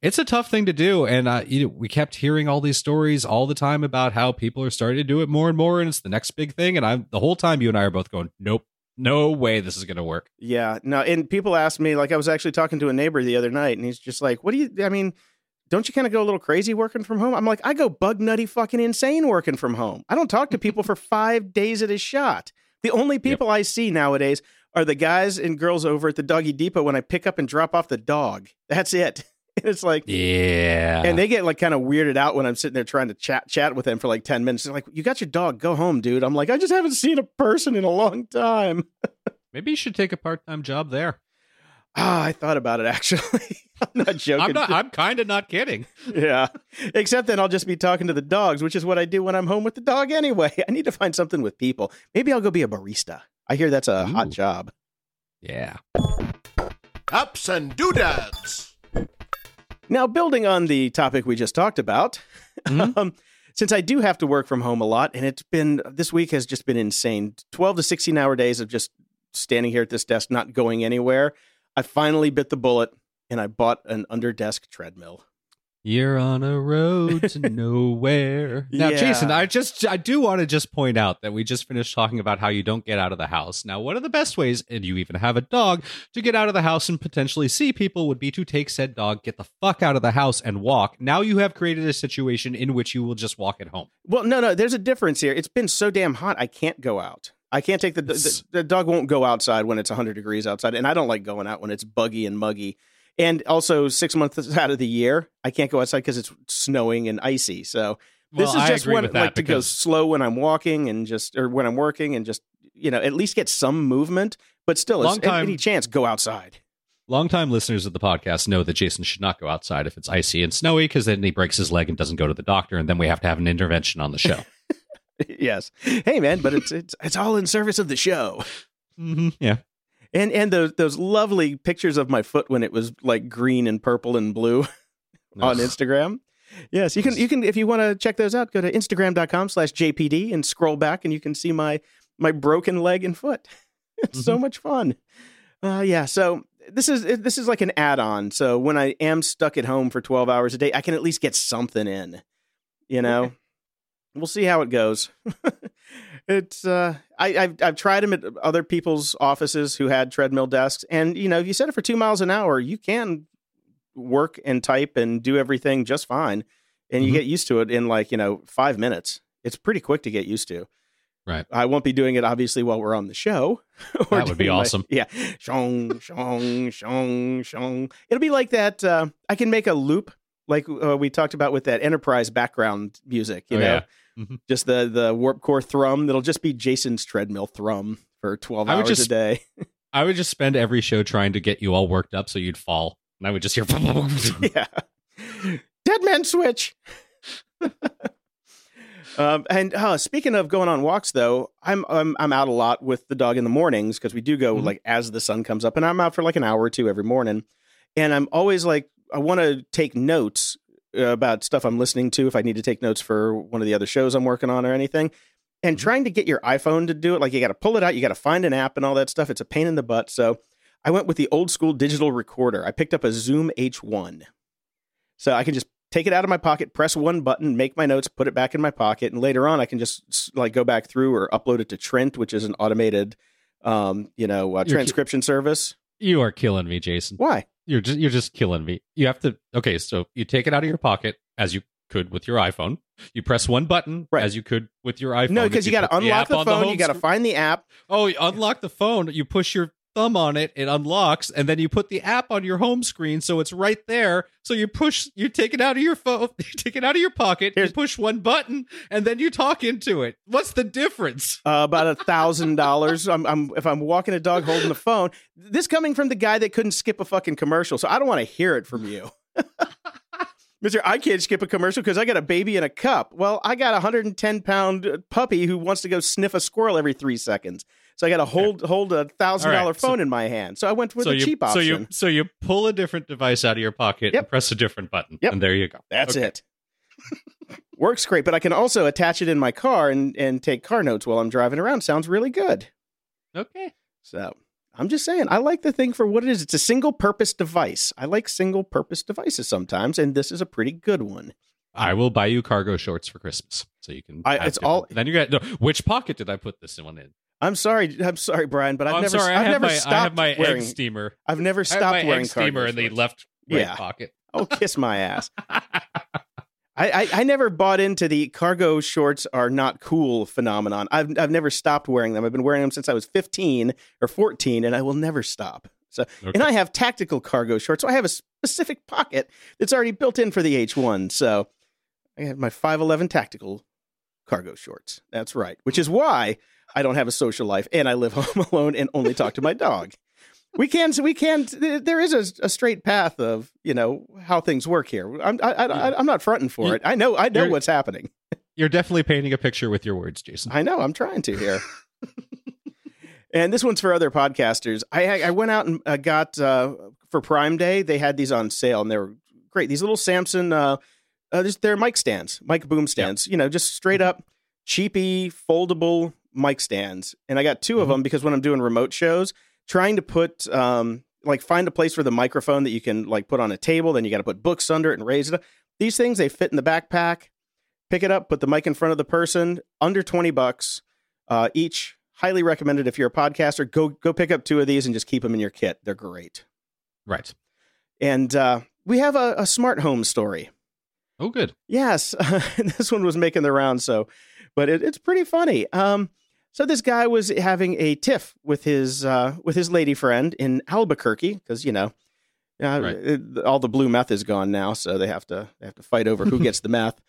it's a tough thing to do. And uh, you know, we kept hearing all these stories all the time about how people are starting to do it more and more, and it's the next big thing. And I'm the whole time you and I are both going, nope, no way, this is going to work. yeah. No, and people ask me, like, I was actually talking to a neighbor the other night, and he's just like, "What do you? I mean, don't you kind of go a little crazy working from home?" I'm like, "I go bug nutty fucking insane working from home. I don't talk to people for [LAUGHS] five days at a shot. The only people I see nowadays are the guys and girls over at the doggy depot when I pick up and drop off the dog. That's it." [LAUGHS] And it's like, Yeah, and they get like kind of weirded out when I'm sitting there trying to chat chat with them for like 10 minutes. They're like, You got your dog, go home, dude. I'm like, I just haven't seen a person in a long time. [LAUGHS] maybe you should take a part time job there. Ah, I thought about it actually. [LAUGHS] I'm not joking. I'm not. I'm kind of not kidding. yeah. Except then I'll just be talking to the dogs, which is what I do when I'm home with the dog anyway. I need to find something with people. Maybe I'll go be a barista. I hear that's a hot job. Yeah. Ups and doodads. Now, building on the topic we just talked about, Mhm. [LAUGHS] um, since I do have to work from home a lot, and it's been this week has just been insane 12 to 16 hour days of just standing here at this desk, not going anywhere. I finally bit the bullet and I bought an under desk treadmill. You're on a road to [LAUGHS] nowhere. Now, Yeah. Jason, I just I do want to just point out that we just finished talking about how you don't get out of the house. Now, one of the best ways, and you even have a dog, to get out of the house and potentially see people would be to take said dog, get the fuck out of the house and walk. Now you have created a situation in which you will just walk at home. Well, no, no, there's a difference here. It's been so damn hot, I can't go out. I can't take the, the the dog won't go outside when it's 100 degrees outside, and I don't like going out when it's buggy and muggy. And also, six months [LAUGHS] out of the year, I can't go outside because it's snowing and icy. So this Well, is just with like to go slow when I'm walking and just or when I'm working and just you know at least get some movement, but still, Long it's, time- any chance go outside. Longtime listeners of the podcast know that Jason should not go outside if it's icy and snowy because then he breaks his leg and doesn't go to the doctor, and then we have to have an intervention on the show. [LAUGHS] yes. Hey, man, but it's it's it's all in service of the show. [LAUGHS] mm-hmm. Yeah. And and those those lovely pictures of my foot when it was like green and purple and blue [LAUGHS] on Instagram. Yes, you can you can if you want to check those out, go to instagram.com slash JPD and scroll back and you can see my my broken leg and foot. [LAUGHS] It's mm-hmm. so much fun. Uh, yeah, so this is this is like an add-on. So when I am stuck at home for 12 hours a day, I can at least get something in. You know, okay. we'll see how it goes. [LAUGHS] it's uh, I, I've I've tried them at other people's offices who had treadmill desks, and you know, if you set it for two miles an hour, you can work and type and do everything just fine, and you mm-hmm. get used to it in like you know five minutes. It's pretty quick to get used to. Right. I won't be doing it obviously while we're on the show. [LAUGHS] that would be awesome. My, yeah. Shong, shong, shong, shong. It'll be like that. Uh, I can make a loop like uh, we talked about with that enterprise background music, you oh, know, yeah. Mm-hmm. just the, the warp core thrum. That'll just be Jason's treadmill thrum for 12 hours just, a day. [LAUGHS] I would just spend every show trying to get you all worked up so you'd fall. And I would just hear, [LAUGHS] yeah. Dead man switch. [LAUGHS] Um, and uh, speaking of going on walks, though, I'm I'm I'm out a lot with the dog in the mornings because we do go mm-hmm. like as the sun comes up, and I'm out for like an hour or two every morning. And I'm always like, I want to take notes about stuff I'm listening to if I need to take notes for one of the other shows I'm working on or anything. And mm-hmm. trying to get your iPhone to do it, like you got to pull it out, you got to find an app and all that stuff. It's a pain in the butt. So I went with the old school digital recorder. I picked up a Zoom H1. So I can just take it out of my pocket, press one button, make my notes, put it back in my pocket, and later on I can just like go back through or upload it to Trint, which is an automated, um, you know, uh, transcription ki- service. You are killing me, Jason. Why? You're just you're just killing me. You have to. Okay, so you take it out of your pocket as you could with your iPhone. You press one button right. as you could with your iPhone. No, because you, you got to unlock the, phone. The you got to find the app. Oh, you unlock the phone. You push your thumb on it, it unlocks, and then you put the app on your home screen, so it's right there. So you push, you take it out of your phone, [LAUGHS] you take it out of your pocket, Here's, you push one button, and then you talk into it. What's the difference? Uh, about a [LAUGHS] thousand dollars. I'm, I'm if I'm walking a dog holding the phone. This coming from the guy that couldn't skip a fucking commercial, so I don't want to hear it from you. [LAUGHS] Mister, I can't skip a commercial because I got a baby in a cup. Well, I got a 110 pound puppy who wants to go sniff a squirrel every three seconds. So I got to hold hold a thousand dollar right, phone so, in my hand. So I went with so the you, cheap option. So you so you pull a different device out of your pocket yep. and press a different button. Yep. And there you go. That's okay. it. Works great, but I can also attach it in my car and and take car notes while I'm driving around. Sounds really good. Okay. So I'm just saying, I like the thing for what it is. It's a single purpose device. I like single purpose devices sometimes, and this is a pretty good one. I will buy you cargo shorts for Christmas, so you can. I, it's all. Then you get no, which pocket did I put this one in? I'm sorry. I'm sorry, Brian, but I've oh, never. Sorry, I've never my, stopped I have my wearing, steamer. I've never stopped wearing steamer in the left right yeah. pocket. oh, kiss my ass. [LAUGHS] I, I, I, never bought into the cargo shorts are not cool phenomenon. I've I've never stopped wearing them. I've been wearing them since I was 15 or 14, and I will never stop. So, okay. and I have tactical cargo shorts. So I have a specific pocket that's already built in for the H1. So I have my 511 tactical cargo shorts. That's right. Which is why I don't have a social life and I live [LAUGHS] home alone and only talk to my dog. We can, we can. There is a, a straight path of you know how things work here. I'm, I, I, I'm not fronting for you, it. I know, I know what's happening. You're definitely painting a picture with your words, Jason. I know. I'm trying to here. and this one's for other podcasters. I, I went out and uh, got uh, for Prime Day. They had these on sale, and they were great. These little Samson, uh, uh, they're mic stands, mic boom stands. You know, just straight up cheapy, foldable mic stands, and I got 2 mm-hmm. of them because when I'm doing remote shows, trying to put um, like find a place for the microphone that you can like put on a table, then you got to put books under it and raise it up. These things they fit in the backpack. Pick it up, put the mic in front of the person, under twenty bucks uh, each. Highly recommended if you're a podcaster. Go go pick up two of these and just keep them in your kit. They're great. Right. And uh, we have a, a smart home story. Oh, good. Yes, [LAUGHS] this one was making the rounds. So, but it, it's pretty funny. Um, so this guy was having a tiff with his uh, with his lady friend in Albuquerque because you know uh, right. it, all the blue meth is gone now, so they have to they have to fight over who [LAUGHS] gets the meth.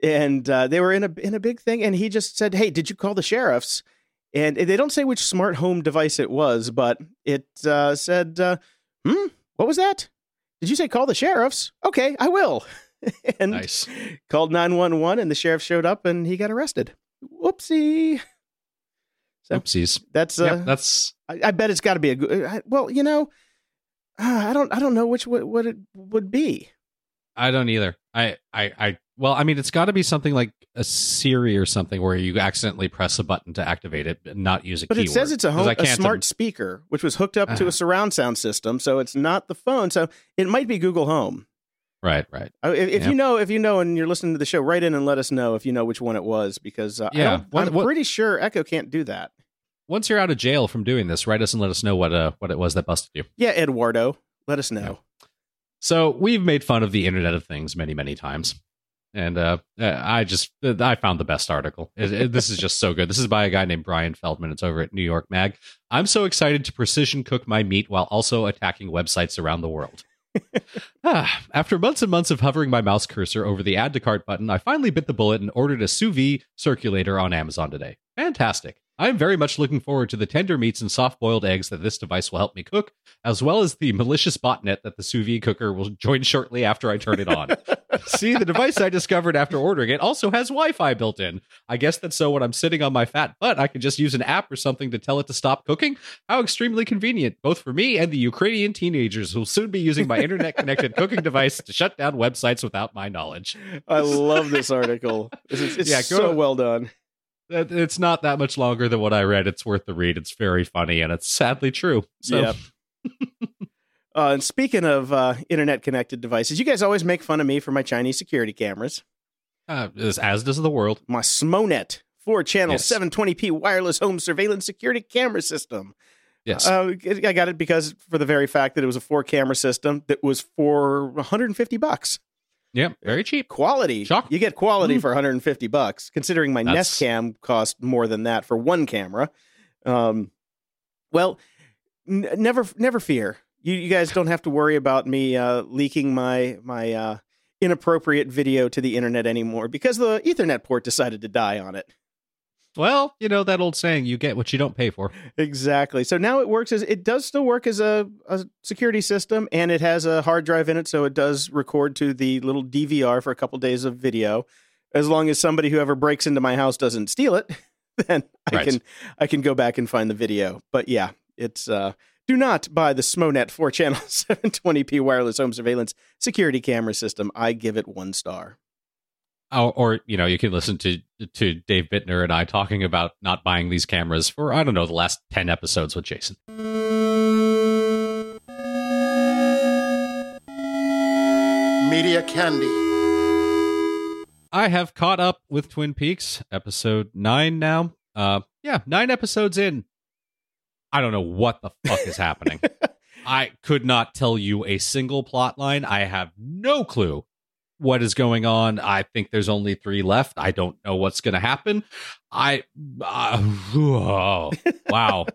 And uh, they were in a in a big thing, and he just said, "Hey, did you call the sheriffs?" And they don't say which smart home device it was, but it uh, said, uh, Hmm? What was that? Did you say call the sheriffs? Okay, I will. [LAUGHS] and Nice. called 911 and the sheriff showed up and he got arrested. Whoopsie. So- Oopsies. That's uh Yep, that's I, I bet it's got to be a good well, you know, uh, I don't I don't know which what, what it would be. I don't either. I, I, I, well, I mean, it's got to be something like a Siri or something where you accidentally press a button to activate it, and not use a But keyword. it says it's a, home I a smart im- speaker which was hooked up to Ah. a surround sound system, so it's not the phone. So it might be Google Home. right, right. Uh, If, if Yep. you know, if you know, and you're listening to the show, write in and let us know if you know which one it was, because uh, I Yeah. I'm what- pretty sure Echo can't do that. Once you're out of jail from doing this, write us and let us know what uh what it was that busted you. Yeah, Eduardo, let us know. So we've made fun of the Internet of Things many, many times, and uh, I just I found the best article. It- it- this is just so good. This is by a guy named Brian Feldman. It's over at New York Mag. I'm so excited to precision cook my meat while also attacking websites around the world. [LAUGHS] Ah, After months and months of hovering my mouse cursor over the add to cart button, I finally bit the bullet and ordered a sous vide circulator on Amazon today. Fantastic. I'm very much looking forward to the tender meats and soft boiled eggs that this device will help me cook, as well as the malicious botnet that the sous vide cooker will join shortly after I turn it on. [LAUGHS] See, the device I discovered after ordering it also has Wi Fi built in. I guess that's so when I'm sitting on my fat butt, I can just use an app or something to tell it to stop cooking. How extremely convenient, both for me and the Ukrainian teenagers who will soon be using my internet connected cooking device to shut down websites without my knowledge. I love this article. It's, it's Yeah, so well done. It- It's not that much longer than what I read. It's worth the read. It's very funny and it's sadly true. So, Yep. [LAUGHS] uh, and speaking of uh, internet connected devices, you guys always make fun of me for my Chinese security cameras. uh, as, as does the world. My Smonet four channel Yes. 720p wireless home surveillance security camera system. Yes. Uh, I got it because for the very fact that it was a four camera system that was for 150 bucks. Yeah, very cheap. Quality. Shock. You get quality Mm. for 150 bucks, considering my That's- Nest Cam cost more than that for one camera. Um, well, n- never, never fear. You, you guys don't have to worry about me uh, leaking my my uh, inappropriate video to the internet anymore because the Ethernet port decided to die on it. Well, you know that old saying, you get what you don't pay for. Exactly. So now it works as it does still work as a, a security system, and it has a hard drive in it, so it does record to the little DVR for a couple days of video. As long as somebody who ever breaks into my house doesn't steal it, [LAUGHS] then I Right. can I can go back and find the video. But yeah, it's uh, do not buy the Smonet four channel [LAUGHS] 720p wireless home surveillance security camera system. I give it one star. Or, or you know, you can listen to to Dave Bittner and I talking about not buying these cameras for I don't know the last ten episodes with Jason. Media Candy. I have caught up with Twin Peaks, episode nine now. Uh, yeah, nine episodes in. I don't know what the fuck is happening. [LAUGHS] I could not tell you a single plot line. I have no clue what is going on. I think there's only three left. I don't know what's going to happen. I, uh, oh, [SIGHS] wow.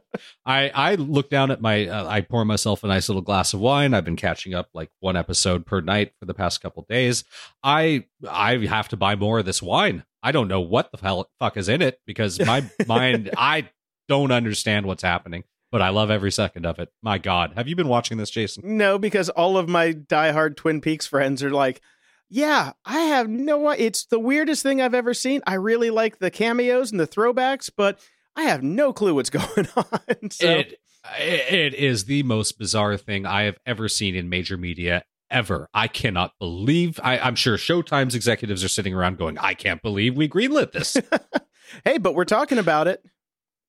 I I look down at my. Uh, I pour myself a nice little glass of wine. I've been catching up like one episode per night for the past couple days. I I have to buy more of this wine. I don't know what the hell fuck is in it because my [LAUGHS] mind. I don't understand what's happening but I love every second of it. My God, have you been watching this, Jason? No, because all of my diehard Twin Peaks friends are like, yeah, I have no It's the weirdest thing I've ever seen. I really like the cameos and the throwbacks, but I have no clue what's [LAUGHS] going on. So, It it is the most bizarre thing I have ever seen in major media ever. I cannot believe. I, I'm sure Showtime's executives are sitting around going, "I can't believe we greenlit this." [LAUGHS] hey, but we're talking about it.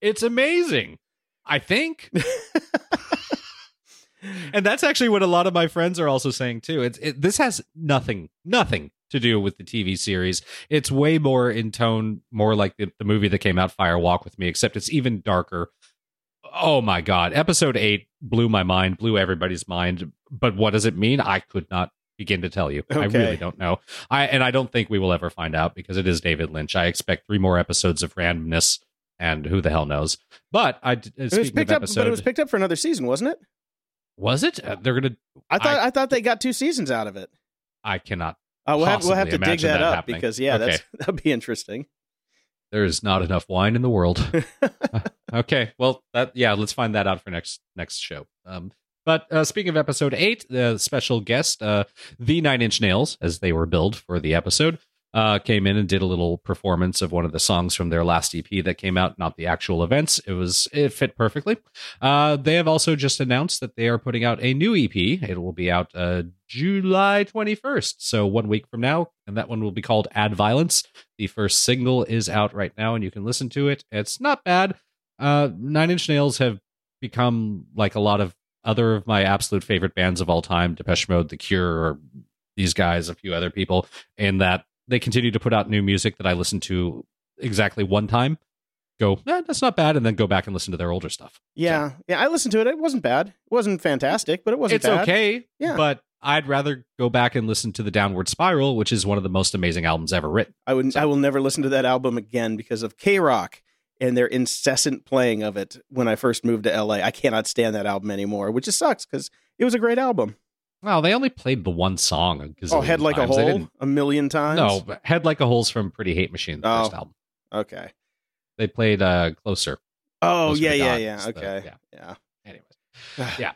it's amazing. I think. [LAUGHS] and that's actually what a lot of my friends are also saying too. It's it, this has nothing, nothing to do with the TV series. It's way more in tone, more like the, the movie that came out, Fire Walk with Me, except it's even darker. Oh my god, episode eight blew my mind, blew everybody's mind. But what does it mean? I could not begin to tell you. I really don't know. I and I don't think we will ever find out because it is David Lynch. I expect three more episodes of randomness, and who the hell knows. But I uh, It was picked of up, episode, but it was picked up for another season, wasn't it? Was it? Uh, they're gonna. I thought I- I, thought they got two seasons out of it. I cannot. Uh, we'll have we'll have to dig that, that up happening. because yeah, that's [LAUGHS] that'd be interesting. There is not enough wine in the world. [LAUGHS] [LAUGHS] okay, well, that yeah, let's find that out for next next show. Um, But uh, speaking of episode eight, the special guest, uh, the Nine Inch Nails, as they were billed for the episode, uh, came in and did a little performance of one of the songs from their last EP that came out, not the actual events. It was it fit perfectly. Uh, they have also just announced that they are putting out a new EP. It will be out uh, July 21st, so one week from now, and that one will be called Add Violence. The first single is out right now, and you can listen to it. It's not bad. Uh, Nine Inch Nails have become like a lot of other of my absolute favorite bands of all time, Depeche Mode, The Cure, or these guys, a few other people, in that they continue to put out new music that I listen to exactly one time, go, eh, that's not bad, and then go back and listen to their older stuff. Yeah, So, yeah. I listened to it. It wasn't bad. It wasn't fantastic, but it wasn't it's bad. okay, Yeah. but I'd rather go back and listen to the Downward Spiral, which is one of the most amazing albums ever written. I would. So- I will never listen to that album again because of KROQ and their incessant playing of it. When I first moved to LA, I cannot stand that album anymore, which just sucks because it was a great album. Well, they only played the one song. a Oh, head like a times. They hole a million times. No, Head Like a Hole's from Pretty Hate Machine, the Oh. first album. Okay. They played uh, Closer. Oh Closer yeah, yeah, God yeah. is the- Okay. yeah. yeah. Anyways. [SIGHS] Yeah.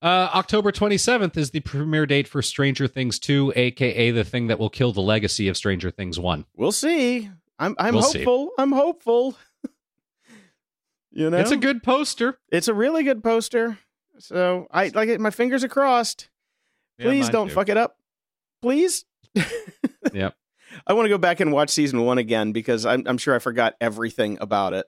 Uh, October 27th is the premiere date for Stranger Things 2, aka the thing that will kill the legacy of Stranger Things 1. We'll see. I'm. I'm We'll see. hopeful. I'm hopeful. [LAUGHS] you know, It's a good poster. It's a really good poster. So I like it. My fingers are crossed. Yeah, Please don't too. fuck it up. Please. [LAUGHS] Yep. I want to go back and watch season one again because I'm, I'm sure I forgot everything about it.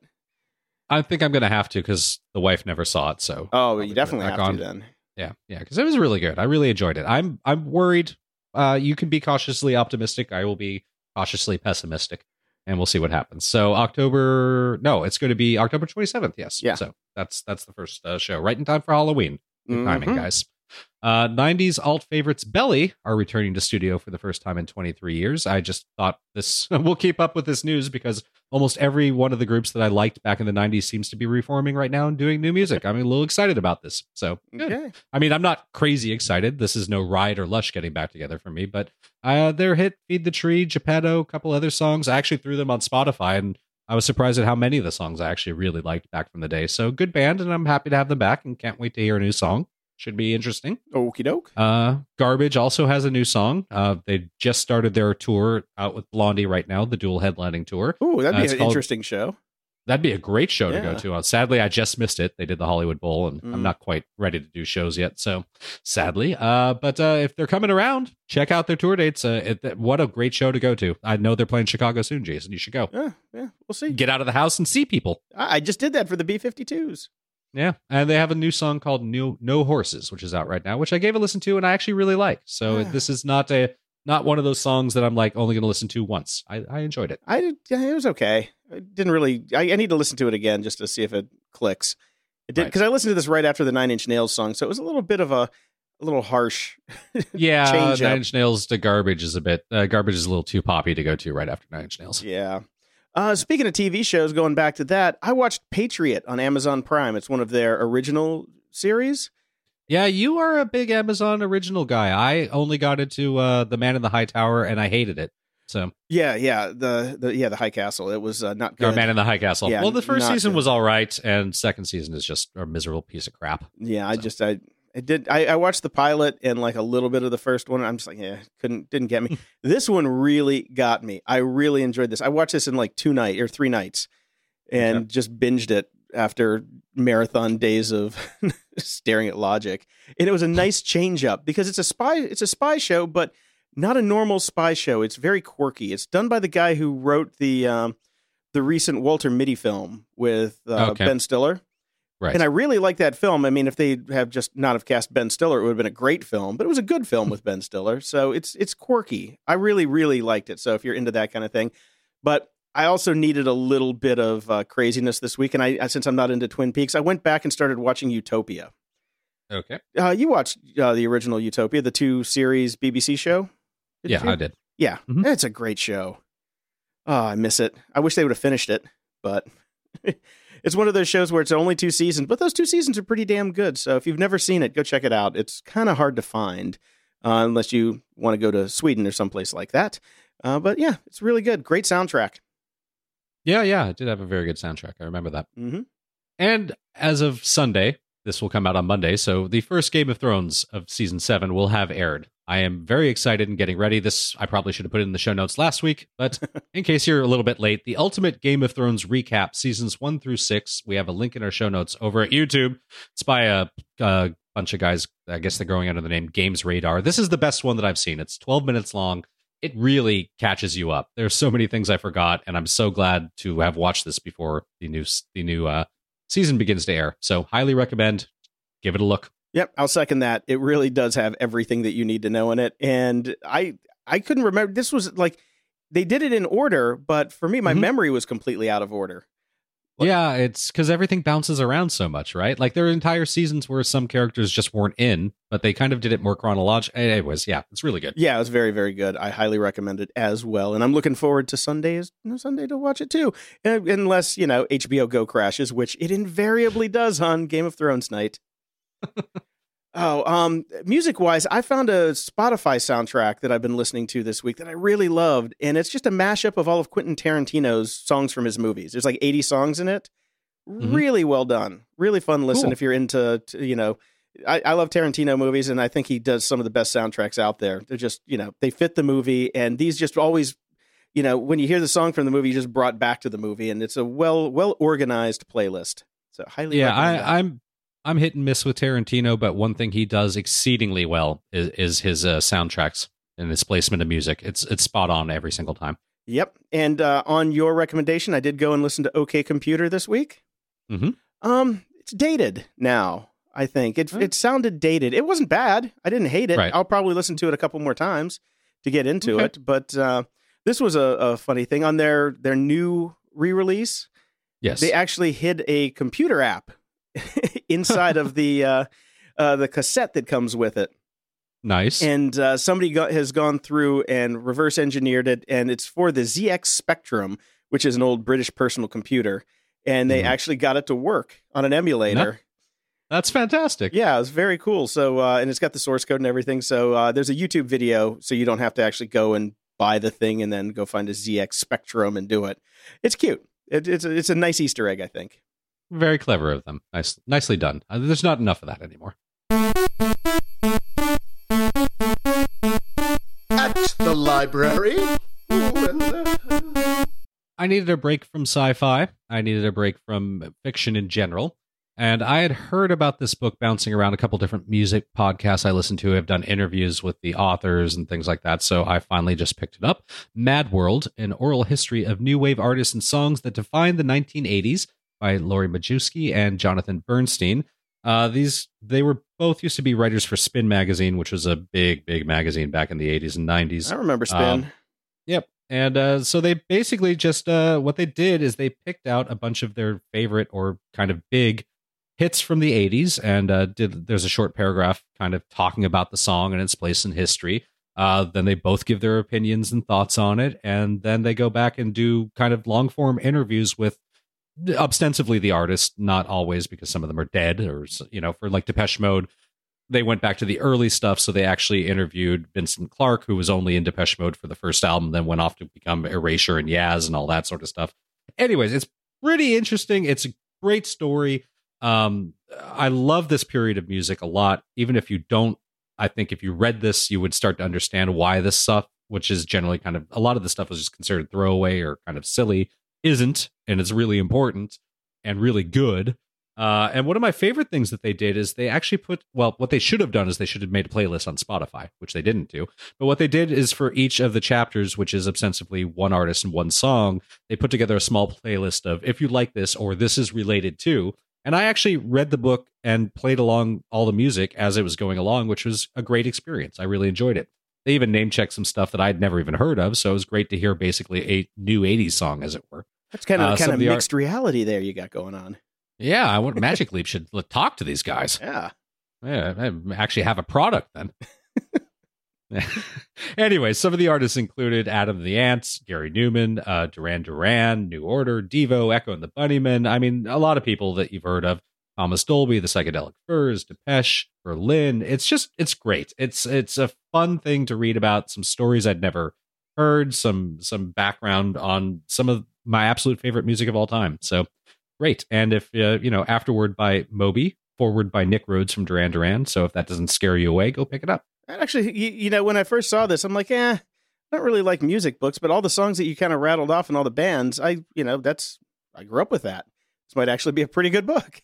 I think I'm going to have to because the wife never saw it. So Oh, you definitely have on. to then. Yeah, yeah, because it was really good. I really enjoyed it. I'm I'm worried. Uh, you can be cautiously optimistic. I will be cautiously pessimistic, and we'll see what happens. So October, no, it's going to be October 27th. Yes, Yeah. So that's that's the first uh, show, right in time for Halloween. Good timing, Mhm. guys. Uh, 90s alt favorites Belly are returning to studio for the first time in 23 years. I just thought this [LAUGHS] we'll keep up with this news because almost every one of the groups that I liked back in the 90s seems to be reforming right now and doing new music. I'm a little excited about this. So good. Okay. I mean, I'm not crazy excited. This is no Ride or Lush getting back together for me, but uh, their hit "Feed the Tree," Gepetto, a couple other songs. I actually threw them on Spotify, and I was surprised at how many of the songs I actually really liked back from the day. So good band, and I'm happy to have them back, and can't wait to hear a new song. Should be interesting. Okie doke. Uh, Garbage also has a new song. Uh, they just started their tour out with Blondie right now, the dual headlining tour. Ooh, that'd Uh, be it's an called- interesting show. That'd be a great show to go to. Uh, sadly, I just missed it. They did the Hollywood Bowl, and Mm. I'm not quite ready to do shows yet. So, sadly, uh, but uh, if they're coming around, check out their tour dates. Uh, it, what a great show to go to! I know they're playing Chicago soon, Jason. You should go. Yeah, yeah. We'll see. Get out of the house and see people. I I just did that for the B52s. Yeah, and they have a new song called "No No Horses," which is out right now, which I gave a listen to and I actually really like. So Yeah. this is not a not one of those songs that I'm like only going to listen to once. I, I enjoyed it. I did, it was okay. I didn't really. I, I need to listen to it again just to see if it clicks. It did Right. because I listened to this right after the Nine Inch Nails song, so it was a little bit of a, a little harsh. [LAUGHS] Yeah, Change Nine up. Inch Nails to Garbage is a bit. Uh, garbage is a little too poppy to go to right after Nine Inch Nails. Yeah. Uh, speaking of TV shows, going back to that, I watched Patriot on Amazon Prime. It's one of their original series. Yeah, you are a big Amazon original guy. I only got into uh, The Man in the High Tower and I hated it. So, Yeah, yeah, the the yeah the High Castle. It was uh, not or good. Man in the High Castle. Yeah, well, the first season good. was all right, and second season is just a miserable piece of crap. yeah, I just I. I did. I, I watched the pilot and like a little bit of the first one. I'm just like, yeah, couldn't didn't get me. this one really got me. I really enjoyed this. I watched this in like two night or three nights, and just binged it after marathon days of [LAUGHS] staring at logic. And it was a nice change up because it's a spy. It's a spy show, but not a normal spy show. It's very quirky. It's done by the guy who wrote the um, the recent Walter Mitty film with uh, Okay. Ben Stiller. Right. And I really like that film. I mean, if they have just not have cast Ben Stiller, it would have been a great film. But it was a good film with Ben Stiller, so it's it's quirky. I really really liked it. So if you're into that kind of thing, but I also needed a little bit of uh, craziness this week, and I since I'm not into Twin Peaks, I went back and started watching Utopia. okay. Uh, you watched uh, the original Utopia, the two series BBC show? Yeah, you? I did. Yeah, Mhm. it's a great show. Oh, I miss it. I wish they would have finished it, but [LAUGHS] it's one of those shows where it's only two seasons, but those two seasons are pretty damn good. So if you've never seen it, go check it out. It's kind of hard to find uh, unless you want to go to Sweden or someplace like that. Uh, but yeah, it's really good. Great soundtrack. Yeah, yeah, it did have a very good soundtrack. I remember that. Mm-hmm. And as of Sunday, this will come out on Monday. So the first Game of Thrones of season seven will have aired. I am very excited and getting ready. This I probably should have put in the show notes last week, but [LAUGHS] in case you're a little bit late, the Ultimate Game of Thrones recap, seasons one through six. We have a link in our show notes over at YouTube. It's by a, a bunch of guys. I guess they're going under the name Games Radar. This is the best one that I've seen. It's 12 minutes long. It really catches you up. There's so many things I forgot, and I'm so glad to have watched this before the new the new uh, season begins to air. So highly recommend. Give it a look. Yep, I'll second that. It really does have everything that you need to know in it. And I I couldn't remember this was like they did it in order, but for me my mm-hmm. memory was completely out of order. Yeah, it's because everything bounces around so much, right? Like there are entire seasons where some characters just weren't in, but they kind of did it more chronological. Anyways, yeah, it's really good. Yeah, it was very, very good. I highly recommend it as well, and I'm looking forward to Sundays, Sunday to watch it too, uh, unless you know HBO Go crashes, which it invariably does on Game of Thrones night. [LAUGHS] oh, um, music wise, I found a Spotify soundtrack that I've been listening to this week that I really loved, and it's just a mashup of all of Quentin Tarantino's songs from his movies. There's like 80 songs in it. Mm-hmm. Really well done. Really fun listen cool. if you're into, to, you know. I, I love Tarantino movies, and I think he does some of the best soundtracks out there. They're just, you know, they fit the movie, and these just always you know, when you hear the song from the movie, you just brought back to the movie, and it's a well well organized playlist. So highly yeah, I, I'm I'm hit and miss with Tarantino, but one thing he does exceedingly well is, is his uh, soundtracks and his placement of music. It's it's spot on every single time. Yep. And uh, on your recommendation, I did go and listen to OK Computer this week. Mm-hmm. Um, it's dated now. I think it oh. it sounded dated. It wasn't bad. I didn't hate it. Right. I'll probably listen to it a couple more times to get into okay. it. But uh, this was a, a funny thing on their their new re release. Yes, they actually hid a computer app [LAUGHS] inside of the uh, uh, the cassette that comes with it. Nice. And uh, somebody got, has gone through and reverse engineered it, and it's for the ZX Spectrum, which is an old British personal computer. And they mm. actually got it to work on an emulator. That's fantastic. Yeah, it's very cool. So, uh, and it's got the source code and everything. So, uh, there's a YouTube video, so you don't have to actually go and buy the thing and then go find a ZX Spectrum and do it. It's cute. It, it's a, it's a nice Easter egg, I think. Very clever of them. Nice, nicely done. Uh, there's not enough of that anymore. At the library. I needed a break from sci-fi. I needed a break from fiction in general. And I had heard about this book bouncing around a couple different music podcasts I listen to. I've done interviews with the authors and things like that. So I finally just picked it up. Mad World, an oral history of new wave artists and songs that defined the 1980s by Lori Majewski and Jonathan Bernstein. Uh, these they were both used to be writers for Spin magazine, which was a big, big magazine back in the 80s and 90s. I remember Spin. Um, yep. And uh, so they basically just uh, what they did is they picked out a bunch of their favorite or kind of big hits from the 80s and uh, did there's a short paragraph kind of talking about the song and its place in history. Uh, then they both give their opinions and thoughts on it, and then they go back and do kind of long form interviews with ostensibly the artist, not always because some of them are dead or you know for like Depeche Mode. They went back to the early stuff, so they actually interviewed Vincent Clarke, who was only in Depeche Mode for the first album, then went off to become Erasure and Yaz and all that sort of stuff. Anyways, it's pretty interesting. It's a great story. Um, I love this period of music a lot. Even if you don't, I think if you read this, you would start to understand why this stuff, which is generally kind of a lot of the stuff was just considered throwaway or kind of silly, isn't, and it's really important and really good. Uh, and one of my favorite things that they did is they actually put, well, what they should have done is they should have made a playlist on Spotify, which they didn't do. But what they did is for each of the chapters, which is ostensibly one artist and one song, they put together a small playlist of if you like this or this is related to. And I actually read the book and played along all the music as it was going along, which was a great experience. I really enjoyed it. They even name checked some stuff that I'd never even heard of. So it was great to hear basically a new 80s song, as it were. That's kind of uh, kind of mixed art- reality there you got going on. Yeah, I want Magic Leap should talk to these guys. Yeah, yeah, I actually have a product then. [LAUGHS] anyway, some of the artists included Adam the Ants, Gary Numan, uh, Duran Duran, New Order, Devo, Echo and the Bunnymen. I mean, a lot of people that you've heard of. Thomas Dolby, the Psychedelic Furs, Depeche, Berlin. It's just, it's great. It's it's a fun thing to read about. Some stories I'd never heard, some some background on some of my absolute favorite music of all time. So great. And if uh, you know, afterward by Moby, forward by Nick Rhodes from Duran Duran. So if that doesn't scare you away, go pick it up. Actually, you, you know, when I first saw this, I'm like, eh, I don't really like music books, but all the songs that you kind of rattled off and all the bands, I, you know, that's, I grew up with that. This might actually be a pretty good book.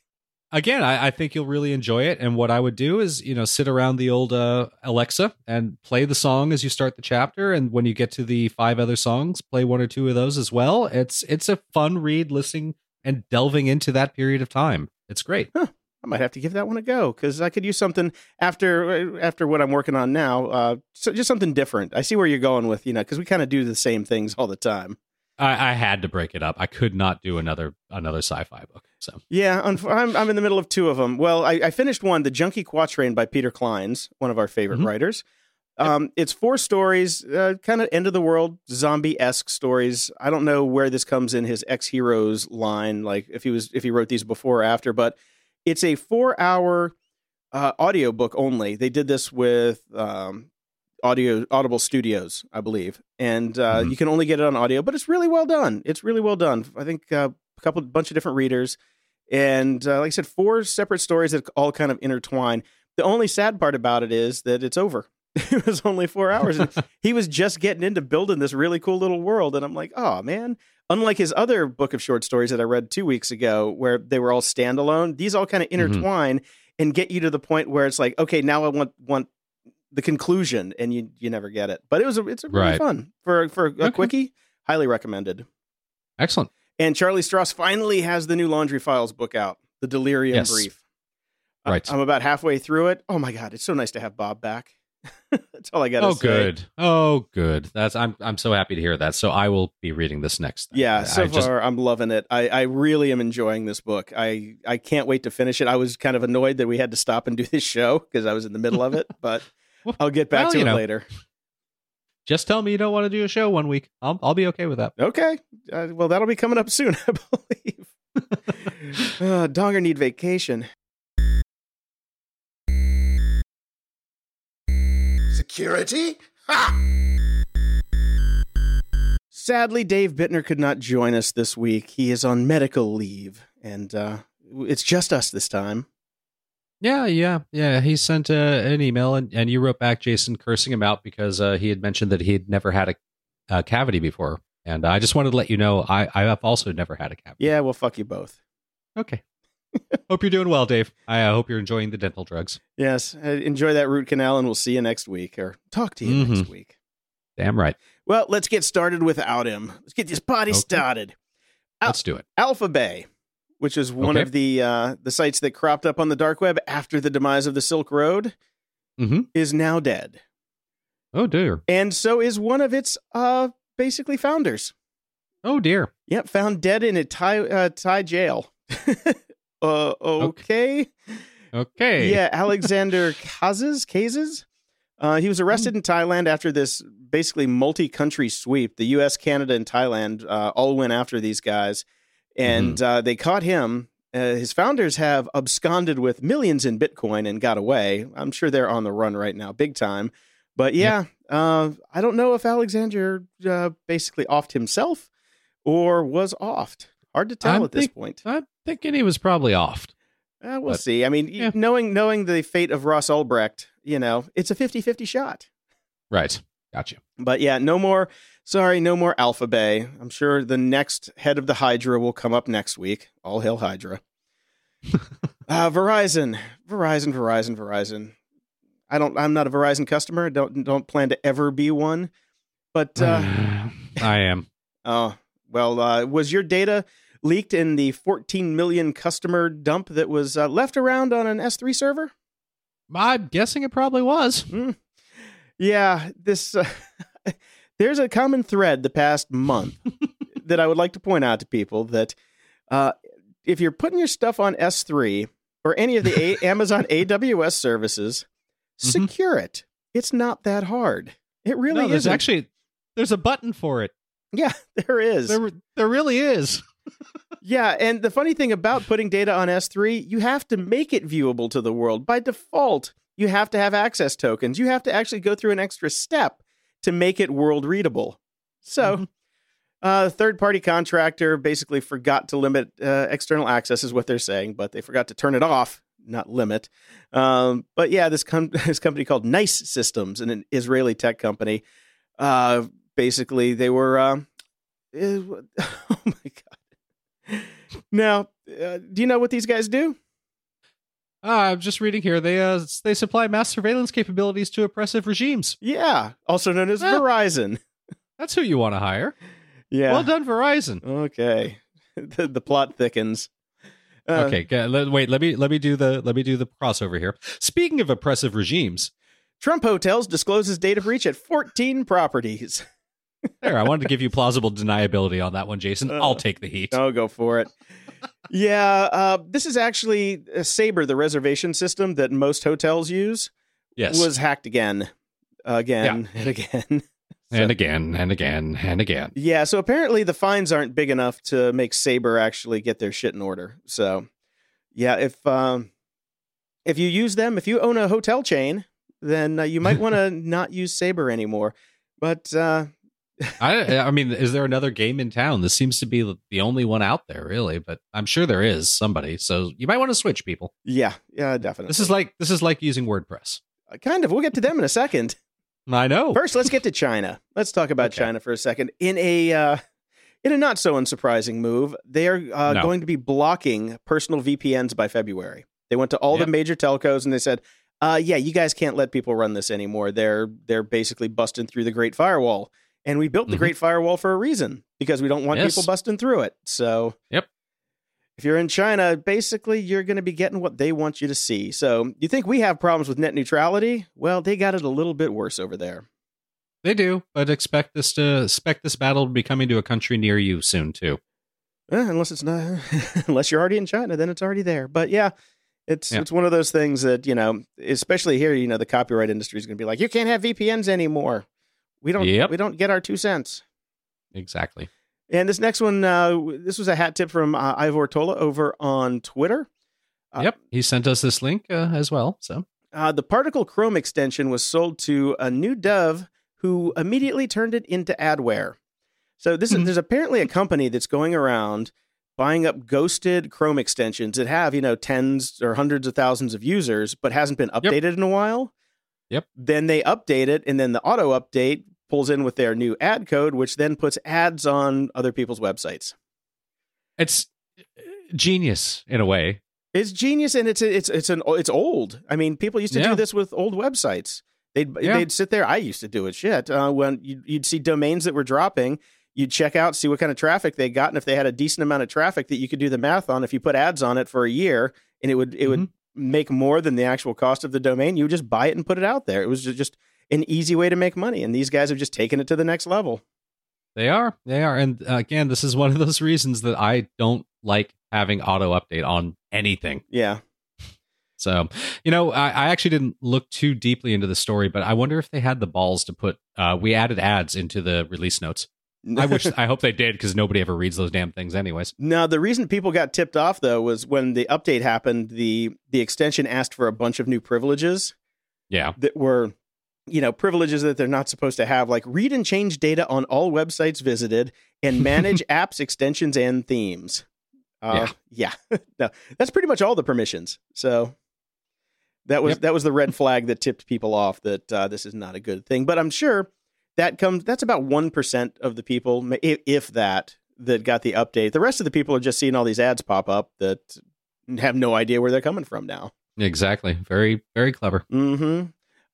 Again, I, I think you'll really enjoy it. And what I would do is, you know, sit around the old uh, Alexa and play the song as you start the chapter. And when you get to the five other songs, play one or two of those as well. It's it's a fun read, listening and delving into that period of time. It's great. Huh. I might have to give that one a go because I could use something after after what I'm working on now. Uh, so just something different. I see where you're going with you know because we kind of do the same things all the time. I, I, had to break it up. I could not do another another sci-fi book. So yeah, I'm I'm in the middle of two of them. Well, I, I finished one, The Junkie Quatrain by Peter Clines, one of our favorite mm-hmm. writers. Um, it's four stories, uh, kind of end of the world zombie esque stories. I don't know where this comes in his ex heroes line, like if he was if he wrote these before or after, but it's a four hour uh, audio book only. They did this with um, audio Audible Studios, I believe, and uh, mm-hmm. you can only get it on audio. But it's really well done. It's really well done. I think uh, a couple bunch of different readers, and uh, like I said, four separate stories that all kind of intertwine. The only sad part about it is that it's over. [LAUGHS] it was only four hours. [LAUGHS] he was just getting into building this really cool little world, and I'm like, oh man, unlike his other book of short stories that I read two weeks ago, where they were all standalone, these all kind of mm-hmm. intertwine mm-hmm. and get you to the point where it's like, okay, now I want want the conclusion, and you you never get it. But it was a, it's a really right. fun for for a okay. quickie. Highly recommended. Excellent. And Charlie Stross finally has the new Laundry Files book out, The Delirium yes. Brief. Right. I'm about halfway through it. Oh my god, it's so nice to have Bob back. [LAUGHS] That's all I got. Oh, say. Oh good. Oh, good. That's I'm I'm so happy to hear that. So I will be reading this next. Thing. Yeah, so I far just... I'm loving it. I I really am enjoying this book. I I can't wait to finish it. I was kind of annoyed that we had to stop and do this show because I was in the middle of it, [LAUGHS] but I'll get back well, to it know, later. Just tell me you don't want to do a show one week. I'll I'll be okay with that. Okay. Uh, well, that'll be coming up soon, [LAUGHS] I believe. [LAUGHS] uh, Donger need vacation. Security? Ha! Sadly, Dave Bittner could not join us this week. He is on medical leave, and uh, it's just us this time. Yeah, yeah, yeah. He sent uh, an email, and, and you wrote back, Jason, cursing him out because uh, he had mentioned that he had never had a, a, cavity before. And I just wanted to let you know I, I have also never had a cavity. Yeah, well, fuck you both. Okay. [LAUGHS] hope you're doing well, Dave. I uh, hope you're enjoying the dental drugs. Yes. Uh, enjoy that root canal, and we'll see you next week or talk to you mm-hmm. next week. Damn right. Well, let's get started without him. Let's get this party okay. started. Al- let's do it. Alpha Bay, which is one okay. of the uh, the sites that cropped up on the dark web after the demise of the Silk Road, mm-hmm. is now dead. Oh dear. And so is one of its uh, basically founders. Oh dear. Yep, found dead in a Thai uh, Thai jail. [LAUGHS] uh, okay. Okay. Yeah, Alexander [LAUGHS] Cazes. Cazes. Uh, he was arrested in Thailand after this basically multi-country sweep. The U.S., Canada, and Thailand uh, all went after these guys, and mm-hmm. uh, they caught him. Uh, his founders have absconded with millions in Bitcoin and got away. I'm sure they're on the run right now, big time. But yeah, uh, I don't know if Alexander uh, basically offed himself or was offed. Hard to tell I'm at this point. I'm thinking he was probably offed. Uh, we'll but, see. I mean, yeah. knowing knowing the fate of Ross Ulbricht, you know, it's a 50-50 shot. Right. Gotcha. But yeah, no more. Sorry, no more Alpha Bay. I'm sure the next head of the Hydra will come up next week. All hail Hydra. [LAUGHS] uh, Verizon, Verizon, Verizon, Verizon. I don't. I'm not a Verizon customer. Don't don't plan to ever be one. But uh, [SIGHS] I am. [LAUGHS] Oh well. Uh, was your data leaked in the 14 million customer dump that was uh, left around on an S3 server? I'm guessing it probably was. Mm. Yeah, this uh, [LAUGHS] there's a common thread the past month [LAUGHS] that I would like to point out to people that uh, if you're putting your stuff on S3 or any of the a- [LAUGHS] Amazon AWS services, mm-hmm. secure it. It's not that hard. It really no, is. Actually there's a button for it. Yeah, there is. There, there really is yeah, and the funny thing about putting data on S3, you have to make it viewable to the world. By default, you have to have access tokens. You have to actually go through an extra step to make it world readable. So, mm-hmm. uh, third party contractor basically forgot to limit uh, external access, is what they're saying, but they forgot to turn it off not limit. Um, but yeah, this com- [LAUGHS] this company called Nice Systems, an Israeli tech company. Uh, basically, they were. Uh, [LAUGHS] oh my god! Now, uh, do you know what these guys do? Uh, I'm just reading here. They uh, they supply mass surveillance capabilities to oppressive regimes. Yeah, also known as Verizon. [LAUGHS] That's who you want to hire. Yeah. Well done, Verizon. Okay. [LAUGHS] the, the plot thickens. Uh, okay, wait. Let me let me do the let me do the crossover here. Speaking of oppressive regimes, Trump Hotels discloses data breach at 14 properties. [LAUGHS] there, I wanted to give you plausible deniability on that one, Jason. Uh, I'll take the heat. I'll go for it. Yeah, uh, this is actually Sabre, the reservation system that most hotels use. Yes, was hacked again, again, yeah. and again. [LAUGHS] So, and again and again and again. Yeah, so apparently the fines aren't big enough to make Sabre actually get their shit in order. So, yeah, if um, if you use them, if you own a hotel chain, then uh, you might want to [LAUGHS] not use Sabre anymore. But uh, I, I mean, is there another game in town? This seems to be the only one out there, really. But I'm sure there is somebody. So you might want to switch people. Yeah, yeah, definitely. This is like this is like using WordPress. Uh, kind of. We'll get to them in a second. I know. First, let's get to China. Let's talk about okay. China for a second. In a uh, in a not so unsurprising move, they are uh, no. going to be blocking personal VPNs by February. They went to all yep. the major telcos and they said, uh, "Yeah, you guys can't let people run this anymore. They're they're basically busting through the Great Firewall." And we built the mm-hmm. Great Firewall for a reason because we don't want yes. people busting through it. So, yep. If you're in China, basically you're going to be getting what they want you to see. So, you think we have problems with net neutrality? Well, they got it a little bit worse over there. They do, but expect this to expect this battle to be coming to a country near you soon too. Eh, unless it's not, [LAUGHS] unless you're already in China, then it's already there. But yeah, it's yeah. it's one of those things that you know, especially here, you know, the copyright industry is going to be like, you can't have VPNs anymore. We don't yep. we don't get our two cents. Exactly. And this next one, uh, this was a hat tip from uh, Ivor Tola over on Twitter. Uh, yep, he sent us this link uh, as well. So uh, the Particle Chrome extension was sold to a new dev who immediately turned it into adware. So this is hmm. there's apparently a company that's going around buying up ghosted Chrome extensions that have you know tens or hundreds of thousands of users, but hasn't been updated yep. in a while. Yep. Then they update it, and then the auto update pulls in with their new ad code, which then puts ads on other people's websites. It's uh, genius in a way. It's genius, and it's it's it's an it's old. I mean, people used to yeah. do this with old websites. They'd yeah. they'd sit there. I used to do it. Shit, uh, when you'd, you'd see domains that were dropping, you'd check out, see what kind of traffic they got, and if they had a decent amount of traffic that you could do the math on, if you put ads on it for a year, and it would it mm-hmm. would make more than the actual cost of the domain, you would just buy it and put it out there. It was just an easy way to make money. And these guys have just taken it to the next level. They are. They are. And uh, again, this is one of those reasons that I don't like having auto update on anything. Yeah. So, you know, I, I, actually didn't look too deeply into the story, but I wonder if they had the balls to put, uh, we added ads into the release notes. I wish, [LAUGHS] I hope they did because nobody ever reads those damn things, anyways. No, the reason people got tipped off though was when the update happened, the the extension asked for a bunch of new privileges. Yeah, that were you know privileges that they're not supposed to have like read and change data on all websites visited and manage [LAUGHS] apps extensions and themes. Uh, yeah. yeah. [LAUGHS] No, that's pretty much all the permissions. So that was yep. that was the red flag that tipped people off that uh, this is not a good thing. But i'm sure that comes that's about 1% of the people if, if that that got the update. The rest of the people are just seeing all these ads pop up that have no idea where they're coming from now. Exactly. Very very clever. Mm-hmm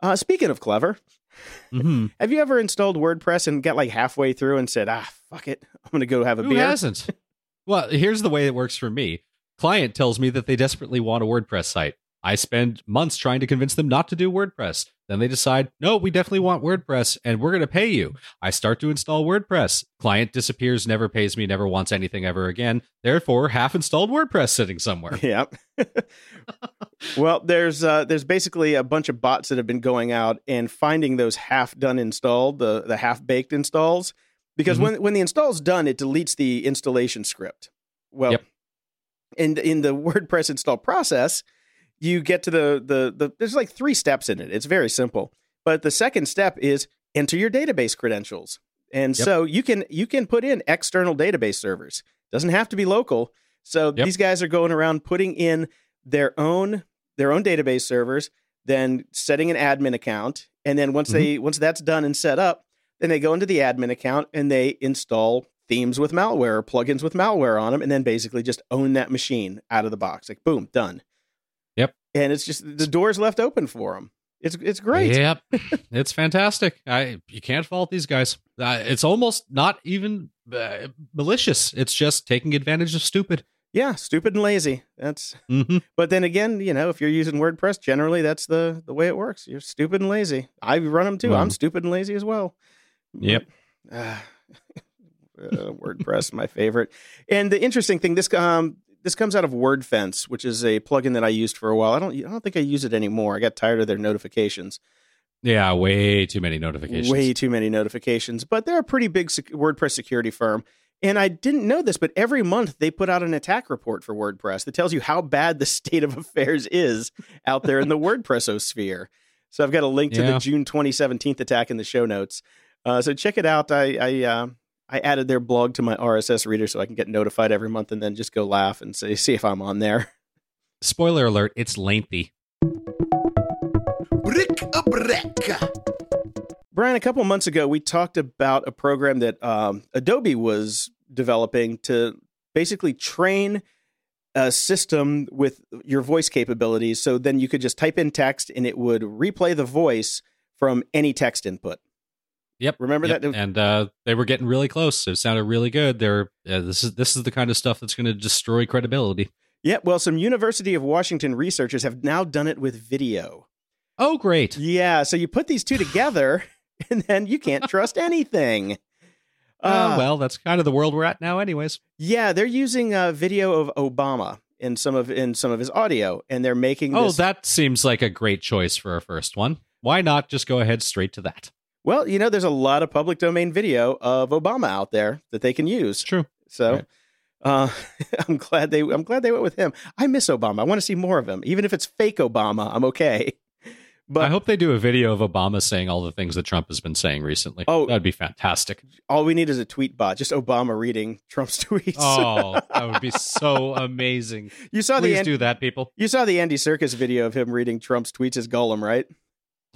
uh, speaking of clever, mm-hmm. have you ever installed WordPress and got like halfway through and said, "Ah, fuck it, I'm going to go have a Who beer"? hasn't? [LAUGHS] well, here's the way it works for me. Client tells me that they desperately want a WordPress site. I spend months trying to convince them not to do WordPress. Then they decide, no, we definitely want WordPress and we're going to pay you. I start to install WordPress. Client disappears, never pays me, never wants anything ever again. Therefore, half installed WordPress sitting somewhere. [LAUGHS] Yep. [LAUGHS] well, there's uh, there's basically a bunch of bots that have been going out and finding those half done installed, the the half baked installs, because mm-hmm. when when the install's done, it deletes the installation script. Well, yep. in in the [LAUGHS] WordPress install process, you get to the, the the there's like three steps in it. It's very simple. But the second step is enter your database credentials. And yep. so you can you can put in external database servers. Doesn't have to be local. So yep. these guys are going around putting in their own their own database servers, then setting an admin account, and then once mm-hmm. they once that's done and set up, then they go into the admin account and they install themes with malware or plugins with malware on them, and then basically just own that machine out of the box. Like boom, done. And it's just the doors left open for them. It's it's great. Yep, [LAUGHS] it's fantastic. I you can't fault these guys. Uh, it's almost not even uh, malicious. It's just taking advantage of stupid. Yeah, stupid and lazy. That's. Mm-hmm. But then again, you know, if you're using WordPress, generally that's the the way it works. You're stupid and lazy. I run them too. Mm. I'm stupid and lazy as well. Yep. [SIGHS] Uh, uh, [LAUGHS] WordPress, my favorite. And the interesting thing, this um, this comes out of WordFence, which is a plugin that I used for a while. I don't, I don't think I use it anymore. I got tired of their notifications. Yeah, way too many notifications. Way too many notifications. But they're a pretty big sec- WordPress security firm. And I didn't know this, but every month they put out an attack report for WordPress that tells you how bad the [LAUGHS] state of affairs is out there in the WordPress sphere. So I've got a link to yeah. the June 2017 attack in the show notes. Uh, so check it out. I I, uh, I added their blog to my RSS reader so I can get notified every month and then just go laugh and say [LAUGHS] see if I'm on there. Spoiler alert, it's lengthy. Brick a brick. Brian, a couple months ago, we talked about a program that um, Adobe was developing to basically train a system with your voice capabilities. So then you could just type in text and it would replay the voice from any text input. Yep. Remember yep. that? And uh, they were getting really close. It sounded really good. They're uh, this is this is the kind of stuff that's going to destroy credibility. Yeah. Well, some University of Washington researchers have now done it with video. Oh, great. Yeah. So you put these two together, [LAUGHS] and then you can't trust anything. [LAUGHS] Uh, uh, well, that's kind of the world we're at now, anyways. Yeah, they're using a video of Obama in some of in some of his audio, and they're making. Oh, this... that seems like a great choice for a first one. Why not just go ahead straight to that? Well, you know, there's a lot of public domain video of Obama out there that they can use. True. So right. uh, [LAUGHS] I'm glad they I'm glad they went with him. I miss Obama. I want to see more of him. Even if it's fake Obama, I'm okay. [LAUGHS] But I hope they do a video of Obama saying all the things that Trump has been saying recently. Oh, that'd be fantastic. All we need is a tweet bot, just Obama reading Trump's [LAUGHS] tweets. oh, that would be so amazing. You saw Please the do that, people. You saw the Andy Serkis video of him reading Trump's tweets as Gollum, right?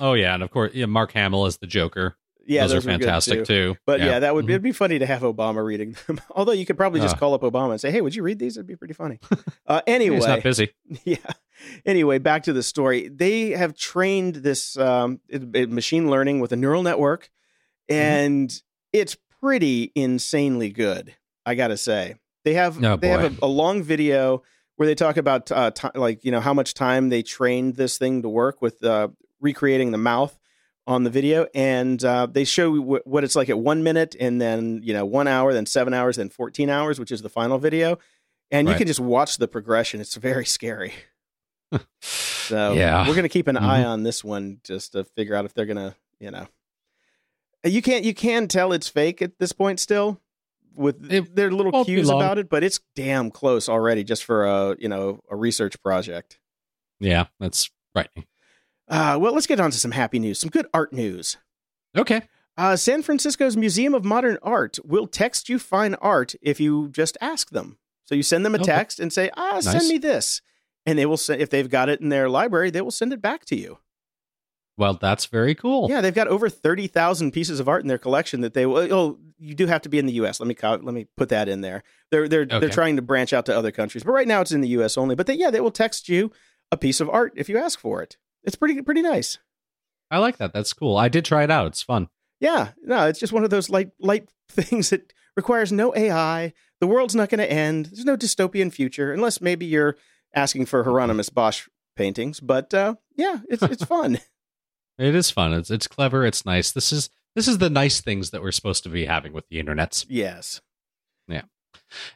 Oh yeah, and of course, yeah, Mark Hamill is the Joker. Yeah, those, those are fantastic too. too. But yeah, yeah that would mm-hmm. it'd be funny to have Obama reading them. [LAUGHS] Although you could probably just uh. call up Obama and say, "Hey, would you read these?" It'd be pretty funny. [LAUGHS] Uh, anyway, he's not busy. [LAUGHS] Yeah. Anyway, back to the story. They have trained this um, it, it, machine learning with a neural network, mm-hmm. and mm-hmm. it's pretty insanely good. I gotta say, they have oh, they have a, a, long video where they talk about uh, t- like you know how much time they trained this thing to work with uh, recreating the mouth on the video, and uh, they show w- what it's like at one minute, and then you know one hour, then seven hours, then fourteen hours, which is the final video, and right. you can just watch the progression. It's very scary. [LAUGHS] so yeah, we're gonna keep an mm-hmm. eye on this one just to figure out if they're gonna, you know, you can't you can tell it's fake at this point still with it their little cues about it, but it's damn close already just for a you know a research project. Yeah, that's frightening. Uh, well, let's get on to some happy news, some good art news. Okay. Uh, San Francisco's Museum of Modern Art will text you fine art if you just ask them. So you send them a okay. text and say, "Ah, nice. send me this," and they will send. If they've got it in their library, they will send it back to you. Well, that's very cool. Yeah, they've got over thirty thousand pieces of art in their collection that they will. Oh, you do have to be in the U.S. Let me let me put that in there. They're they're okay. they're trying to branch out to other countries, but right now it's in the U.S. only. But they, yeah, they will text you a piece of art if you ask for it it's pretty pretty nice. I like that. That's cool. I did try it out. It's fun. Yeah, no, it's just one of those light light [LAUGHS] things that requires no AI. The world's not going to end. There's no dystopian future unless maybe you're asking for Hieronymus Bosch paintings. But uh, yeah, it's it's [LAUGHS] fun. It is fun. It's it's clever. It's nice. This is this is the nice things that we're supposed to be having with the internets. Yes. Yeah.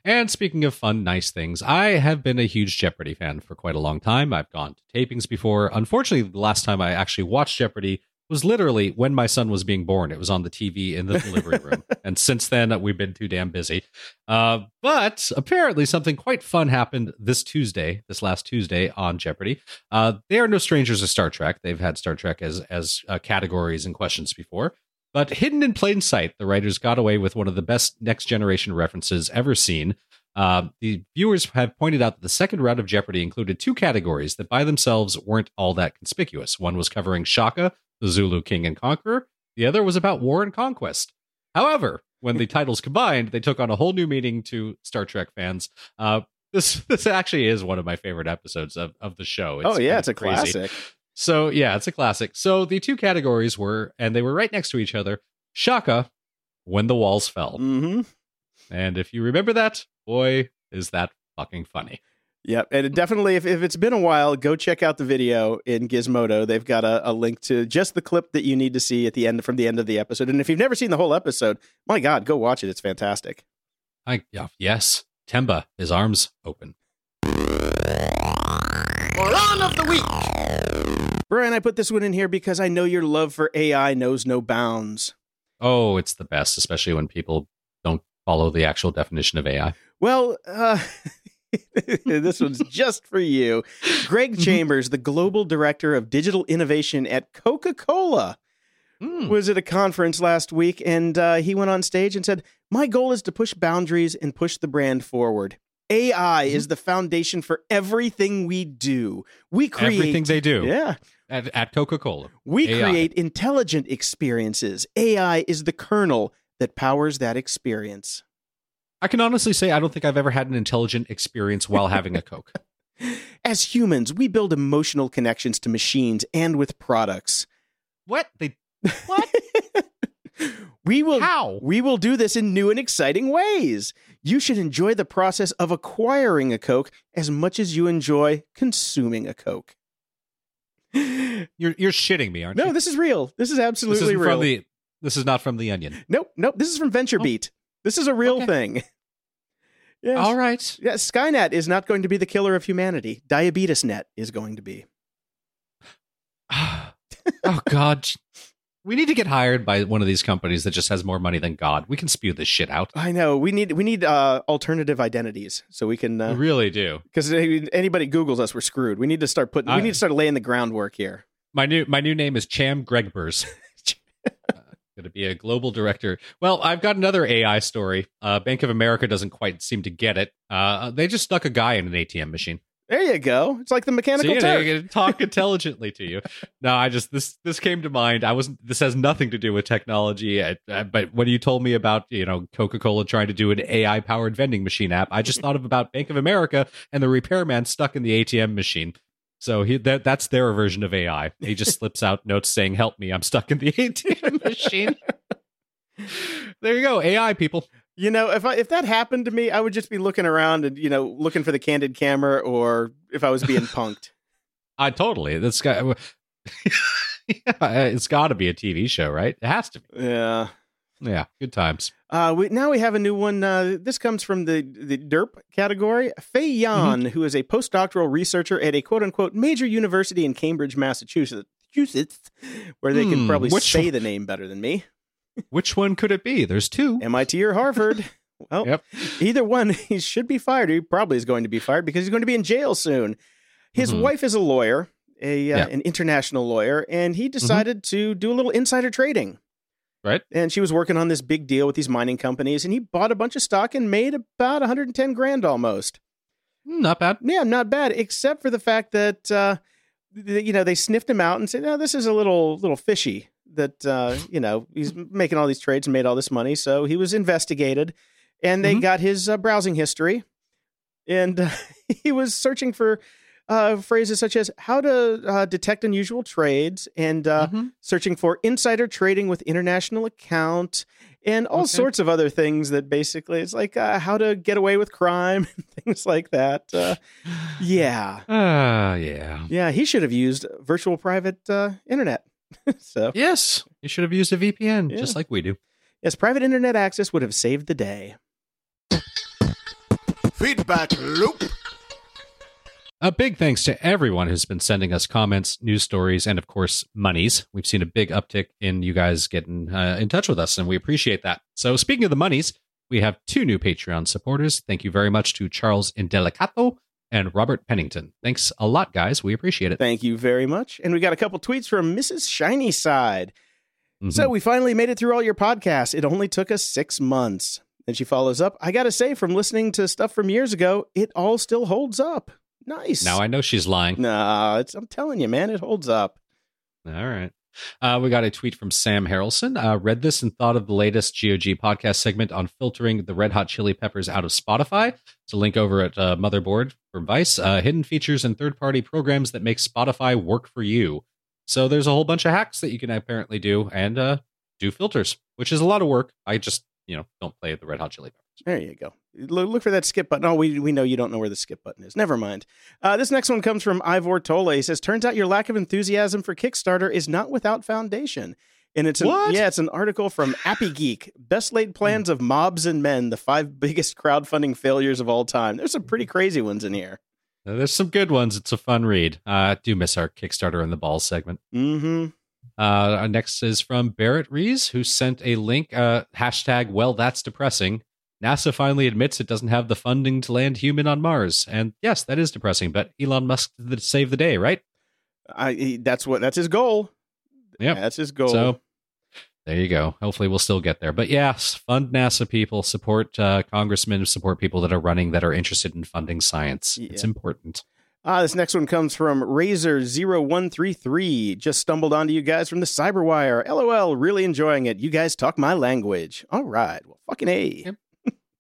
And speaking of fun, nice things, I have been a huge Jeopardy fan for quite a long time. I've gone to tapings before. Unfortunately, the last time I actually watched Jeopardy was literally when my son was being born. It was on the TV in the delivery room. [LAUGHS] and since then, we've been too damn busy. Uh, but apparently, something quite fun happened this Tuesday, this last Tuesday on Jeopardy. Uh, they are no strangers to Star Trek. They've had Star Trek as, as uh, categories and questions before. But hidden in plain sight, the writers got away with one of the best next generation references ever seen. Uh, the viewers have pointed out that the second round of Jeopardy included two categories that by themselves weren't all that conspicuous. One was covering Shaka, the Zulu king and conqueror. The other was about war and conquest. However, when the [LAUGHS] titles combined, they took on a whole new meaning to Star Trek fans. Uh, this [LAUGHS] this actually is one of my favorite episodes of, of the show. It's oh yeah, it's a crazy. classic. So yeah, it's a classic. So the two categories were, and they were right next to each other. Shaka, when the walls fell. Mm-hmm. And if you remember that, boy, is that fucking funny. Yep. And definitely, if, if it's been a while, go check out the video in Gizmodo. They've got a, a, link to just the clip that you need to see at the end from the end of the episode. And if you've never seen the whole episode, my God, go watch it. It's fantastic. I, yeah, yes. Temba, his arms open. Moron of the week. Brian, I put this one in here because I know your love for AI knows no bounds. Oh, it's the best, especially when people don't follow the actual definition of AI. Well, uh, [LAUGHS] this one's [LAUGHS] just for you. Greg mm-hmm. Chambers, the global director of digital innovation at Coca Cola, mm. was at a conference last week and uh, he went on stage and said, My goal is to push boundaries and push the brand forward. AI mm-hmm. is the foundation for everything we do. We create everything they do. Yeah. At, at Coca Cola. We AI. create intelligent experiences. AI is the kernel that powers that experience. I can honestly say I don't think I've ever had an intelligent experience while having a Coke. [LAUGHS] As humans, we build emotional connections to machines and with products. What? They what? [LAUGHS] we will How? We will do this in new and exciting ways. You should enjoy the process of acquiring a Coke as much as you enjoy consuming a Coke. [LAUGHS] You're you're shitting me, aren't no, you? No, this is real. This is absolutely this real. From the, this is not from the Onion. Nope, nope. This is from VentureBeat. Oh. This is a real okay. thing. [LAUGHS] Yes. All right. Yeah, Skynet is not going to be the killer of humanity. Diabetes net is going to be. [SIGHS] oh God. [LAUGHS] We need to get hired by one of these companies that just has more money than God. We can spew this shit out. I know. We need we need uh, alternative identities so we can. Uh, we really do. Because anybody Google's us, we're screwed. We need to start putting. I, we need to start laying the groundwork here. My new my new name is Cham Gregbers. [LAUGHS] going to be a global director. Well, I've got another AI story. Uh, Bank of America doesn't quite seem to get it. Uh, they just stuck a guy in an ATM machine. There you go. It's like the mechanical so, you know, talk intelligently to you. No, I just this this came to mind. I wasn't. This has nothing to do with technology. I, I, but when you told me about you know Coca Cola trying to do an AI powered vending machine app, I just thought of about Bank of America and the repairman stuck in the ATM machine. So he that that's their version of AI. He just [LAUGHS] slips out notes saying, "Help me, I'm stuck in the ATM [LAUGHS] machine." there you go, AI people. You know, if I, if that happened to me, I would just be looking around and you know looking for the candid camera, or if I was being [LAUGHS] punked. I totally. That's got. [LAUGHS] yeah, it's got to be a TV show, right? It has to be. Yeah. Yeah, good times. Uh, we, now we have a new one. Uh, this comes from the, the DERP category. Fei Yan, mm-hmm. who is a postdoctoral researcher at a quote unquote major university in Cambridge, Massachusetts, where they can hmm, probably say one? the name better than me. Which one could it be? There's two MIT or Harvard. [LAUGHS] well, yep. either one, [LAUGHS] he should be fired. He probably is going to be fired because he's going to be in jail soon. His mm-hmm. wife is a lawyer, a uh, yeah. an international lawyer, and he mm-hmm. decided mm-hmm. to do a little insider trading. Right. And she was working on this big deal with these mining companies, and he bought a bunch of stock and made about 110 grand almost. Hmm, not bad. Yeah, not bad, except for the fact that uh, you know they sniffed him out and said, "No, this is a little little fishy." That uh, you know he's making all these trades and made all this money, so he was investigated, and they mm-hmm. got his uh, browsing history, and [LAUGHS] he was searching for uh, phrases such as how to uh, detect unusual trades and uh, mm-hmm. searching for insider trading with international account and all okay. sorts of other things that basically it's like uh, how to get away with crime [LAUGHS] and things like that. Uh, [SIGHS] yeah. Uh, yeah. Yeah. He should have used virtual private uh, internet. [LAUGHS] so yes, you should have used a VPN yeah. just like we do. Yes, private internet access would have saved the day. Feedback loop. A big thanks to everyone who's been sending us comments, news stories, and of course, monies. We've seen a big uptick in you guys getting uh, in touch with us, and we appreciate that. So, speaking of the monies, we have two new Patreon supporters. Thank you very much to Charles Indelicato and Robert Pennington. Thanks a lot, guys. We appreciate it. Thank you very much. And we got a couple tweets from Mrs. Shiny Side. Mm-hmm. So, we finally made it through all your podcasts. It only took us six months. Then she follows up, I gotta say, from listening to stuff from years ago, it all still holds up. Nice. Now I know she's lying. Nah, it's, I'm telling you, man, it holds up. All right. Uh, we got a tweet from Sam Harrelson. Uh, read this and thought of the latest GOG podcast segment on filtering the Red Hot Chili Peppers out of Spotify. It's a link over at uh, Motherboard from Vice. Uh, hidden features and third party programs that make Spotify work for you. So there's a whole bunch of hacks that you can apparently do and uh, do filters, which is a lot of work. I just, you know, don't play the Red Hot Chili Peppers. There you go. Look for that skip button. Oh, we, we know you don't know where the skip button is. Never mind. Uh, this next one comes from Ivor Tole. He says, "Turns out your lack of enthusiasm for Kickstarter is not without foundation." And it's an, What? yeah, it's an article from Appy Geek. Best laid plans of mobs and men, the five [LAUGHS] biggest crowdfunding failures of all time. There's some pretty crazy ones in here. Uh, There's some good ones. It's a fun read. Uh, I do miss our Kickstarter in the ball segment. Mm-hmm. Uh, our next is from Barrett Rees, who sent a link. Uh, hashtag, well, that's depressing. NASA finally admits it doesn't have the funding to land human on Mars. And yes, that is depressing, but Elon Musk did save the day, right? I he- that's what that's his goal. Yeah, that's his goal. So there you go. Hopefully we'll still get there. But yes, fund NASA people, support uh, congressmen, support people that are running that are interested in funding science. It's important. Ah, this next one comes from Razor0133. Just stumbled onto you guys from the Cyberwire. LOL, really enjoying it. You guys talk my language. All right. Well, fucking A. Yep.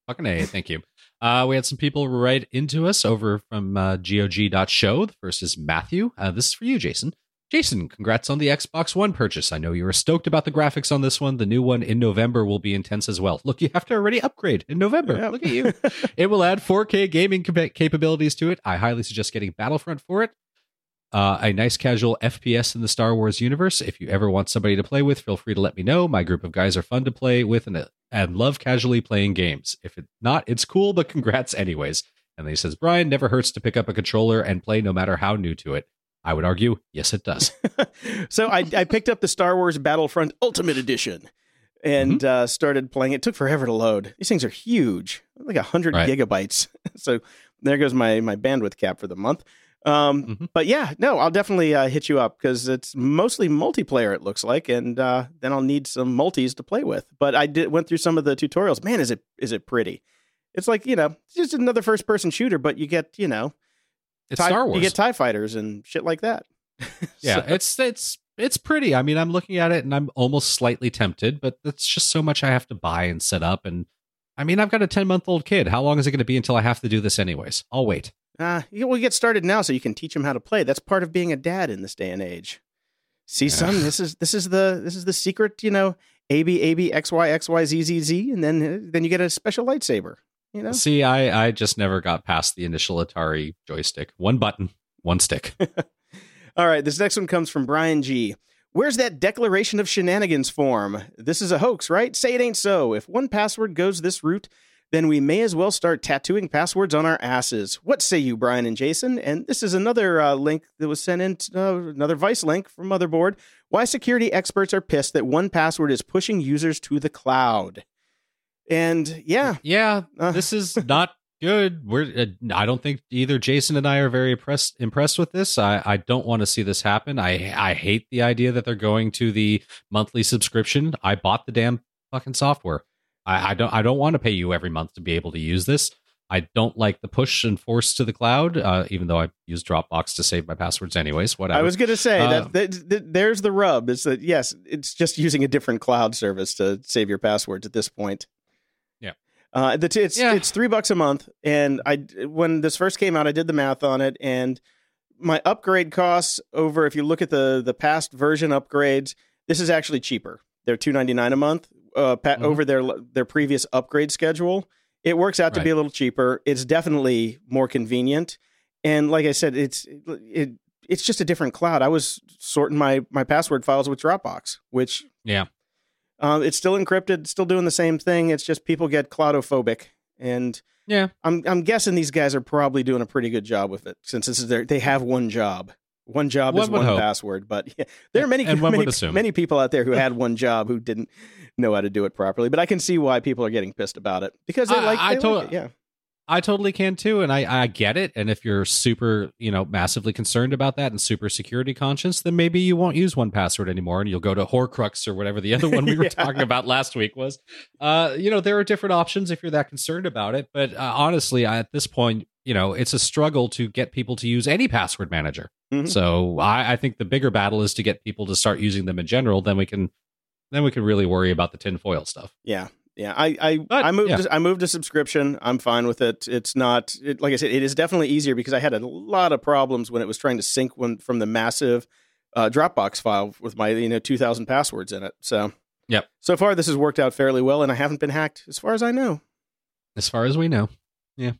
Fucking A, thank you. Uh, we had some people write into us over from uh, GOG.show. The first is Matthew. Uh, this is for you, Jason. Jason, congrats on the Xbox One purchase. I know you were stoked about the graphics on this one. The new one in November will be intense as well. Look, you have to already upgrade in November. Yep. Look at you. [LAUGHS] it will add 4K gaming capa- capabilities to it. I highly suggest getting Battlefront for it. Uh, a nice casual FPS in the Star Wars universe. If you ever want somebody to play with, feel free to let me know. My group of guys are fun to play with and, and love casually playing games. If it's not, it's cool, but congrats anyways. And then he says, Brian, never hurts to pick up a controller and play no matter how new to it. I would argue, yes, it does. [LAUGHS] so I, I picked up the Star Wars Battlefront Ultimate Edition and Mm-hmm. uh, started playing. It took forever to load. These things are huge, like 100 Right. gigabytes. [LAUGHS] so there goes my, my bandwidth cap for the month. Um, Mhm. But yeah, no, I'll definitely uh, hit you up because it's mostly multiplayer. It looks like, and uh, then I'll need some multis to play with. But I did went through some of the tutorials. Man, is it is it pretty? It's like you know, it's just another first person shooter, but you get you know, It's TIE- Star Wars. You get Tie fighters and shit like that. [LAUGHS] yeah, So- it's it's it's pretty. I mean, I'm looking at it and I'm almost slightly tempted, but it's just so much I have to buy and set up. And I mean, I've got a 10 month old kid. How long is it going to be until I have to do this anyways? I'll wait. Uh, you will get started now so you can teach him how to play. That's part of being a dad in this day and age. See, son, this is this is the this is the secret. You know, A B A B X Y X Y Z Z Z, and then then you get a special lightsaber. You know, See, I I just never got past the initial Atari joystick. One button, one stick. [LAUGHS] All right, this next one comes from Brian G. Where's that declaration of shenanigans form? This is a hoax, right? Say it ain't so. If 1Password goes this route, then we may as well start tattooing passwords on our asses. What say you, Brian and Jason? And this is another uh, link that was sent in, uh, another Vice link from Motherboard. Why security experts are pissed that 1Password is pushing users to the cloud. And yeah, yeah, Uh. this is not good. We're uh, I don't think either Jason and I are very impressed impressed with this. I I don't want to see this happen. I I hate the idea that they're going to the monthly subscription. I bought the damn fucking software. I, I don't I don't want to pay you every month to be able to use this. I don't like the push and force to the cloud, uh, even though I use Dropbox to save my passwords anyways. Whatever. I was going to say Uh, that, that, that there's the rub is that yes, it's just using a different cloud service to save your passwords at this point. Uh, the t- it's Yeah. it's three bucks a month, and I when this first came out, I did the math on it, and my upgrade costs over. If you look at the the past version upgrades, this is actually cheaper. They're two ninety nine a month uh, pa- Mhm. over their their previous upgrade schedule. It works out to be a little cheaper. It's definitely more convenient, and like I said, it's it it's just a different cloud. I was sorting my my password files with Dropbox, which Yeah. Um, it's still encrypted, still doing the same thing. It's just people get cloudophobic, and Yeah. I'm I'm guessing these guys are probably doing a pretty good job with it since this is their they have one job. One job is One would one hope. password, but [LAUGHS] yeah, there are many many, many people out there who had [LAUGHS] one job who didn't know how to do it properly. But I can see why people are getting pissed about it because they I- like, I they to- like it. Yeah, I totally can too, and I, I get it. And if you're super, you know, massively concerned about that and super security conscious, then maybe you won't use 1Password anymore, and you'll go to Horcrux or whatever the other one we [LAUGHS] were talking about last week was. Uh, you know, there are different options if you're that concerned about it. But uh, honestly, at this point, you know, it's a struggle to get people to use any password manager. Mm-hmm. So I, I think the bigger battle is to get people to start using them in general. Then we can then we can really worry about the tinfoil stuff. Yeah, yeah, I I, but, I moved yeah. to, I moved to subscription. I'm fine with it. It's not it, like I said. It is definitely easier because I had a lot of problems when it was trying to sync when, from the massive uh, Dropbox file with my you know 2,000 passwords in it. So yep. So far, this has worked out fairly well, and I haven't been hacked as far as I know. As far as we know, yeah.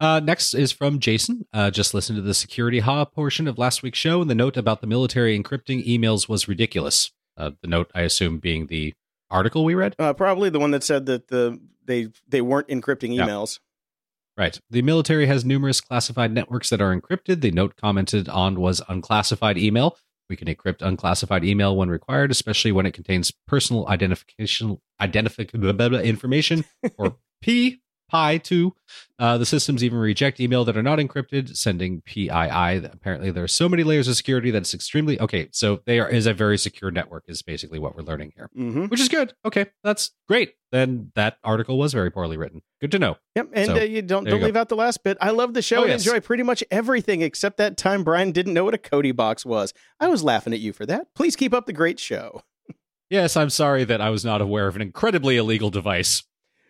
Uh, next is from Jason. Uh, just listen to the security ha portion of last week's show, and the note about the military encrypting emails was ridiculous. Uh, the note, I assume, being the article we read? Uh, probably the one that said that the they they weren't encrypting emails. Right. The military has numerous classified networks that are encrypted. The note commented on was unclassified email. We can encrypt unclassified email when required, especially when it contains personal identification identification information [LAUGHS] or P Pi 2. Uh, the systems even reject email that are not encrypted, sending PII. Apparently, there are so many layers of security that it's extremely okay. So there is a very secure network, is basically what we're learning here, mm-hmm. which is good. Okay, that's great. Then that article was very poorly written. Good to know. Yep, and so, uh, you don't don't you leave out the last bit. I love the show oh, and yes. enjoy pretty much everything except that time Brian didn't know what a Kodi box was. I was laughing at you for that. Please keep up the great show. Yes, I'm sorry that I was not aware of an incredibly illegal device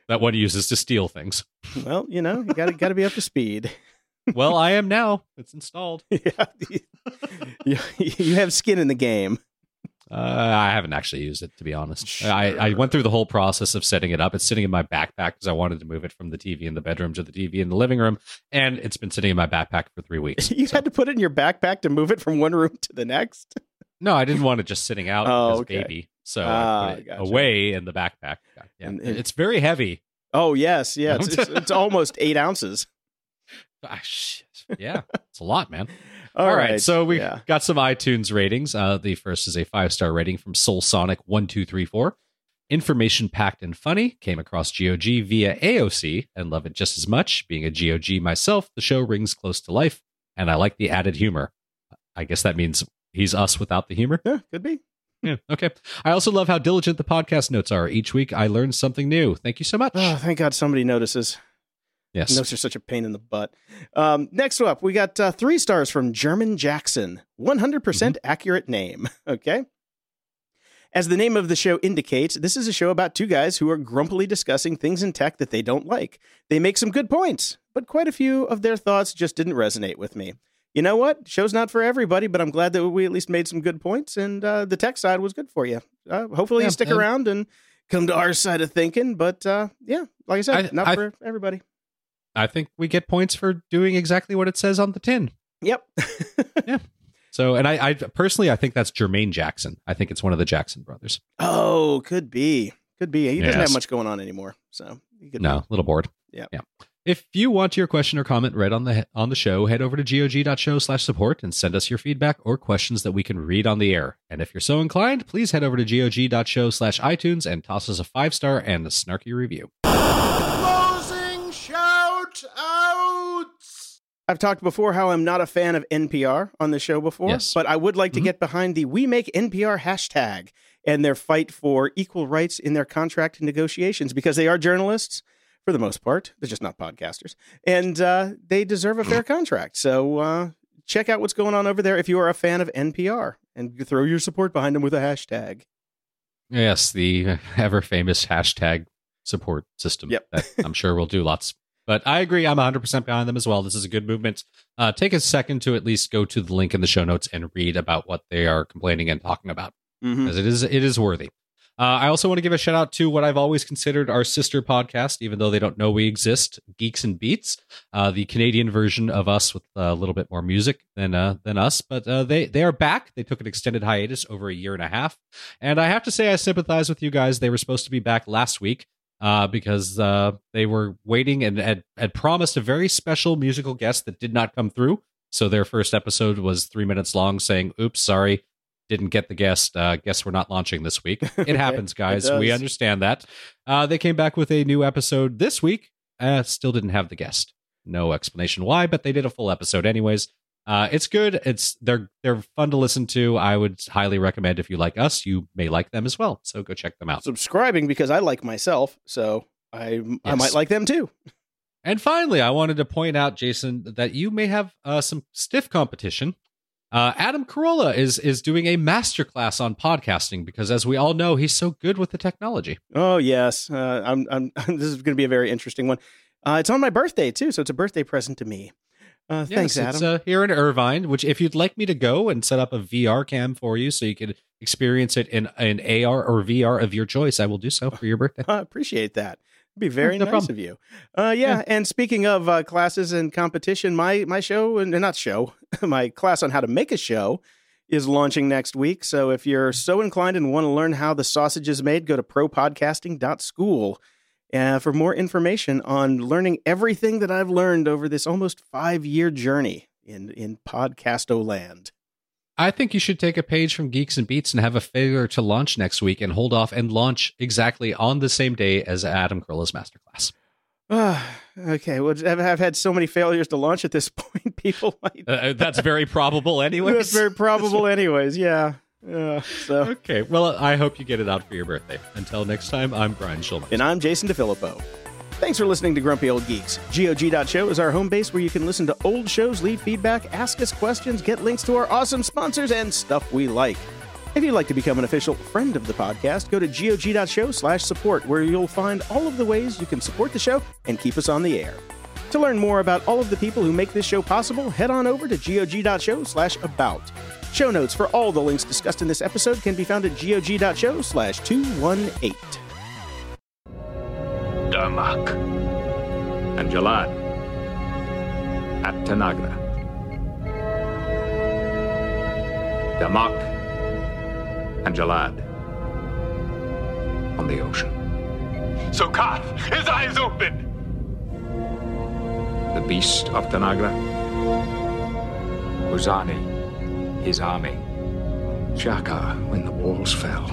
that one uses to steal things. Well, you know, you gotta got to be up to speed. well, I am now. It's installed. [LAUGHS] yeah, you, you have skin in the game. Uh, I haven't actually used it to be honest. Sure. I, I went through the whole process of setting it up. It's sitting in my backpack because I wanted to move it from the TV in the bedroom to the TV in the living room, and it's been sitting in my backpack for three weeks. [LAUGHS] you so. had to put it in your backpack to move it from one room to the next. No, I didn't want it just sitting out oh, okay. baby. So ah, I put it gotcha. away in the backpack. Yeah. And, and, it's very heavy. Oh yes, yes. It's, it's, it's [LAUGHS] almost eight ounces. Ah. Yeah, it's a lot, man. [LAUGHS] All, All right. right. so we yeah. got some iTunes ratings. Uh, the first is a five star rating from Soul Sonic one two three four. Information packed and funny. Came across GOG via AOC and love it just as much. Being a GOG myself, the show rings close to life, and I like the added humor. I guess that means he's us without the humor. Yeah, could be. Yeah. Okay. I also love how diligent the podcast notes are. Each week I learn something new. Thank you so much. Oh, thank God somebody notices. Yes. Notes are such a pain in the butt. Um, next up, we got uh, three stars from German Jackson. 100% mm hmm accurate name. [LAUGHS] Okay. As the name of the show indicates, this is a show about two guys who are grumpily discussing things in tech that they don't like. They make some good points, but quite a few of their thoughts just didn't resonate with me you know what? Show's not for everybody, but I'm glad that we at least made some good points, and uh, the tech side was good for you. Uh, hopefully, yeah, you stick around and come to our side of thinking. But uh, yeah, like I said, I, not I, for everybody. I think we get points for doing exactly what it says on the tin. Yep. [LAUGHS] yeah. So, and I, I personally, I think that's Jermaine Jackson. I think it's one of the Jackson brothers. Oh, could be, could be. He doesn't yes. have much going on anymore, so no, a little bored. Yeah, yeah. If you want your question or comment read on the on the show, head over to gog.show/support and send us your feedback or questions that we can read on the air. And if you're so inclined, please head over to gog.show/iTunes and toss us a five star and a snarky review. Closing shout outs. I've talked before how I'm not a fan of NPR on the show before, yes. but I would like to mm-hmm. get behind the We Make NPR hashtag and their fight for equal rights in their contract negotiations because they are journalists for the most part. They're just not podcasters, and uh, they deserve a fair [CLEARS THROAT] contract. So uh, check out what's going on over there if you are a fan of NPR, and throw your support behind them with a hashtag. Yes, the [LAUGHS] ever famous hashtag support system. Yep. that I'm sure we'll do lots. But I agree. I'm 100% behind them as well. This is a good movement. Uh, take a second to at least go to the link in the show notes and read about what they are complaining and talking about, because mm-hmm. it is it is worthy. Uh, I also want to give a shout out to what I've always considered our sister podcast, even though they don't know we exist, Geeks and Beats, uh, the Canadian version of us with a little bit more music than uh, than us. But uh, they they are back. They took an extended hiatus over a year and a half, and I have to say I sympathize with you guys. They were supposed to be back last week. Uh, because uh, they were waiting and had, had promised a very special musical guest that did not come through. So their first episode was three minutes long, saying, "Oops, sorry, didn't get the guest. Uh, guess we're not launching this week. [LAUGHS] It happens, guys. it we understand that. Uh, they came back with a new episode this week. uh, still didn't have the guest. No explanation why, but they did a full episode anyways. Uh, it's good. It's they're they're fun to listen to. I would highly recommend if you like us, you may like them as well. So go check them out. Subscribing because I like myself, so I yes. I might like them too. And finally, I wanted to point out, Jason, that you may have uh, some stiff competition. Uh, Adam Carolla is is doing a masterclass on podcasting because, as we all know, he's so good with the technology. Oh yes, uh, I'm, I'm, [LAUGHS] this is going to be a very interesting one. Uh, it's on my birthday too, so it's a birthday present to me. Uh, yes, thanks, Adam. It's uh, here in Irvine. Which, if you'd like me to go and set up a VR cam for you, so you could experience it in an AR or VR of your choice, I will do so [LAUGHS] for your birthday. I appreciate that. Be very no nice problem. of you. Uh, yeah, yeah, and speaking of uh, classes and competition, my my show and not show, [LAUGHS] my class on how to make a show is launching next week. So if you're so inclined and want to learn how the sausage is made, go to propodcasting.school uh, for more information on learning everything that I've learned over this almost five year journey in, in podcasto land. I think you should take a page from Geeks and Beats and have a failure to launch next week and hold off and launch exactly on the same day as Adam Carolla's masterclass. Uh, [SIGHS] okay, well, I've, I've, had so many failures to launch at this [LAUGHS] point. People, might... uh, uh that's very probable, anyways. that's very probable, [LAUGHS] anyways. Yeah. Yeah. So okay. Well, I hope you get it out for your birthday. Until next time, I'm Brian Schulman. And I'm Jason DeFilippo. Thanks for listening to Grumpy Old Geeks. GOG.show is our home base where you can listen to old shows, leave feedback, ask us questions, get links to our awesome sponsors, and stuff we like. If you'd like to become an official friend of the podcast, go to GOG.show slash support, where you'll find all of the ways you can support the show and keep us on the air. To learn more about all of the people who make this show possible, head on over to GOG.show slash about. Show notes for all the links discussed in this episode can be found at gog.show slash 218. Darmok and Jalad at Tanagra. Darmok and Jalad on the ocean. Sokath, his eyes open! The beast of Tanagra. Uzani his army. Shaka when the walls fell.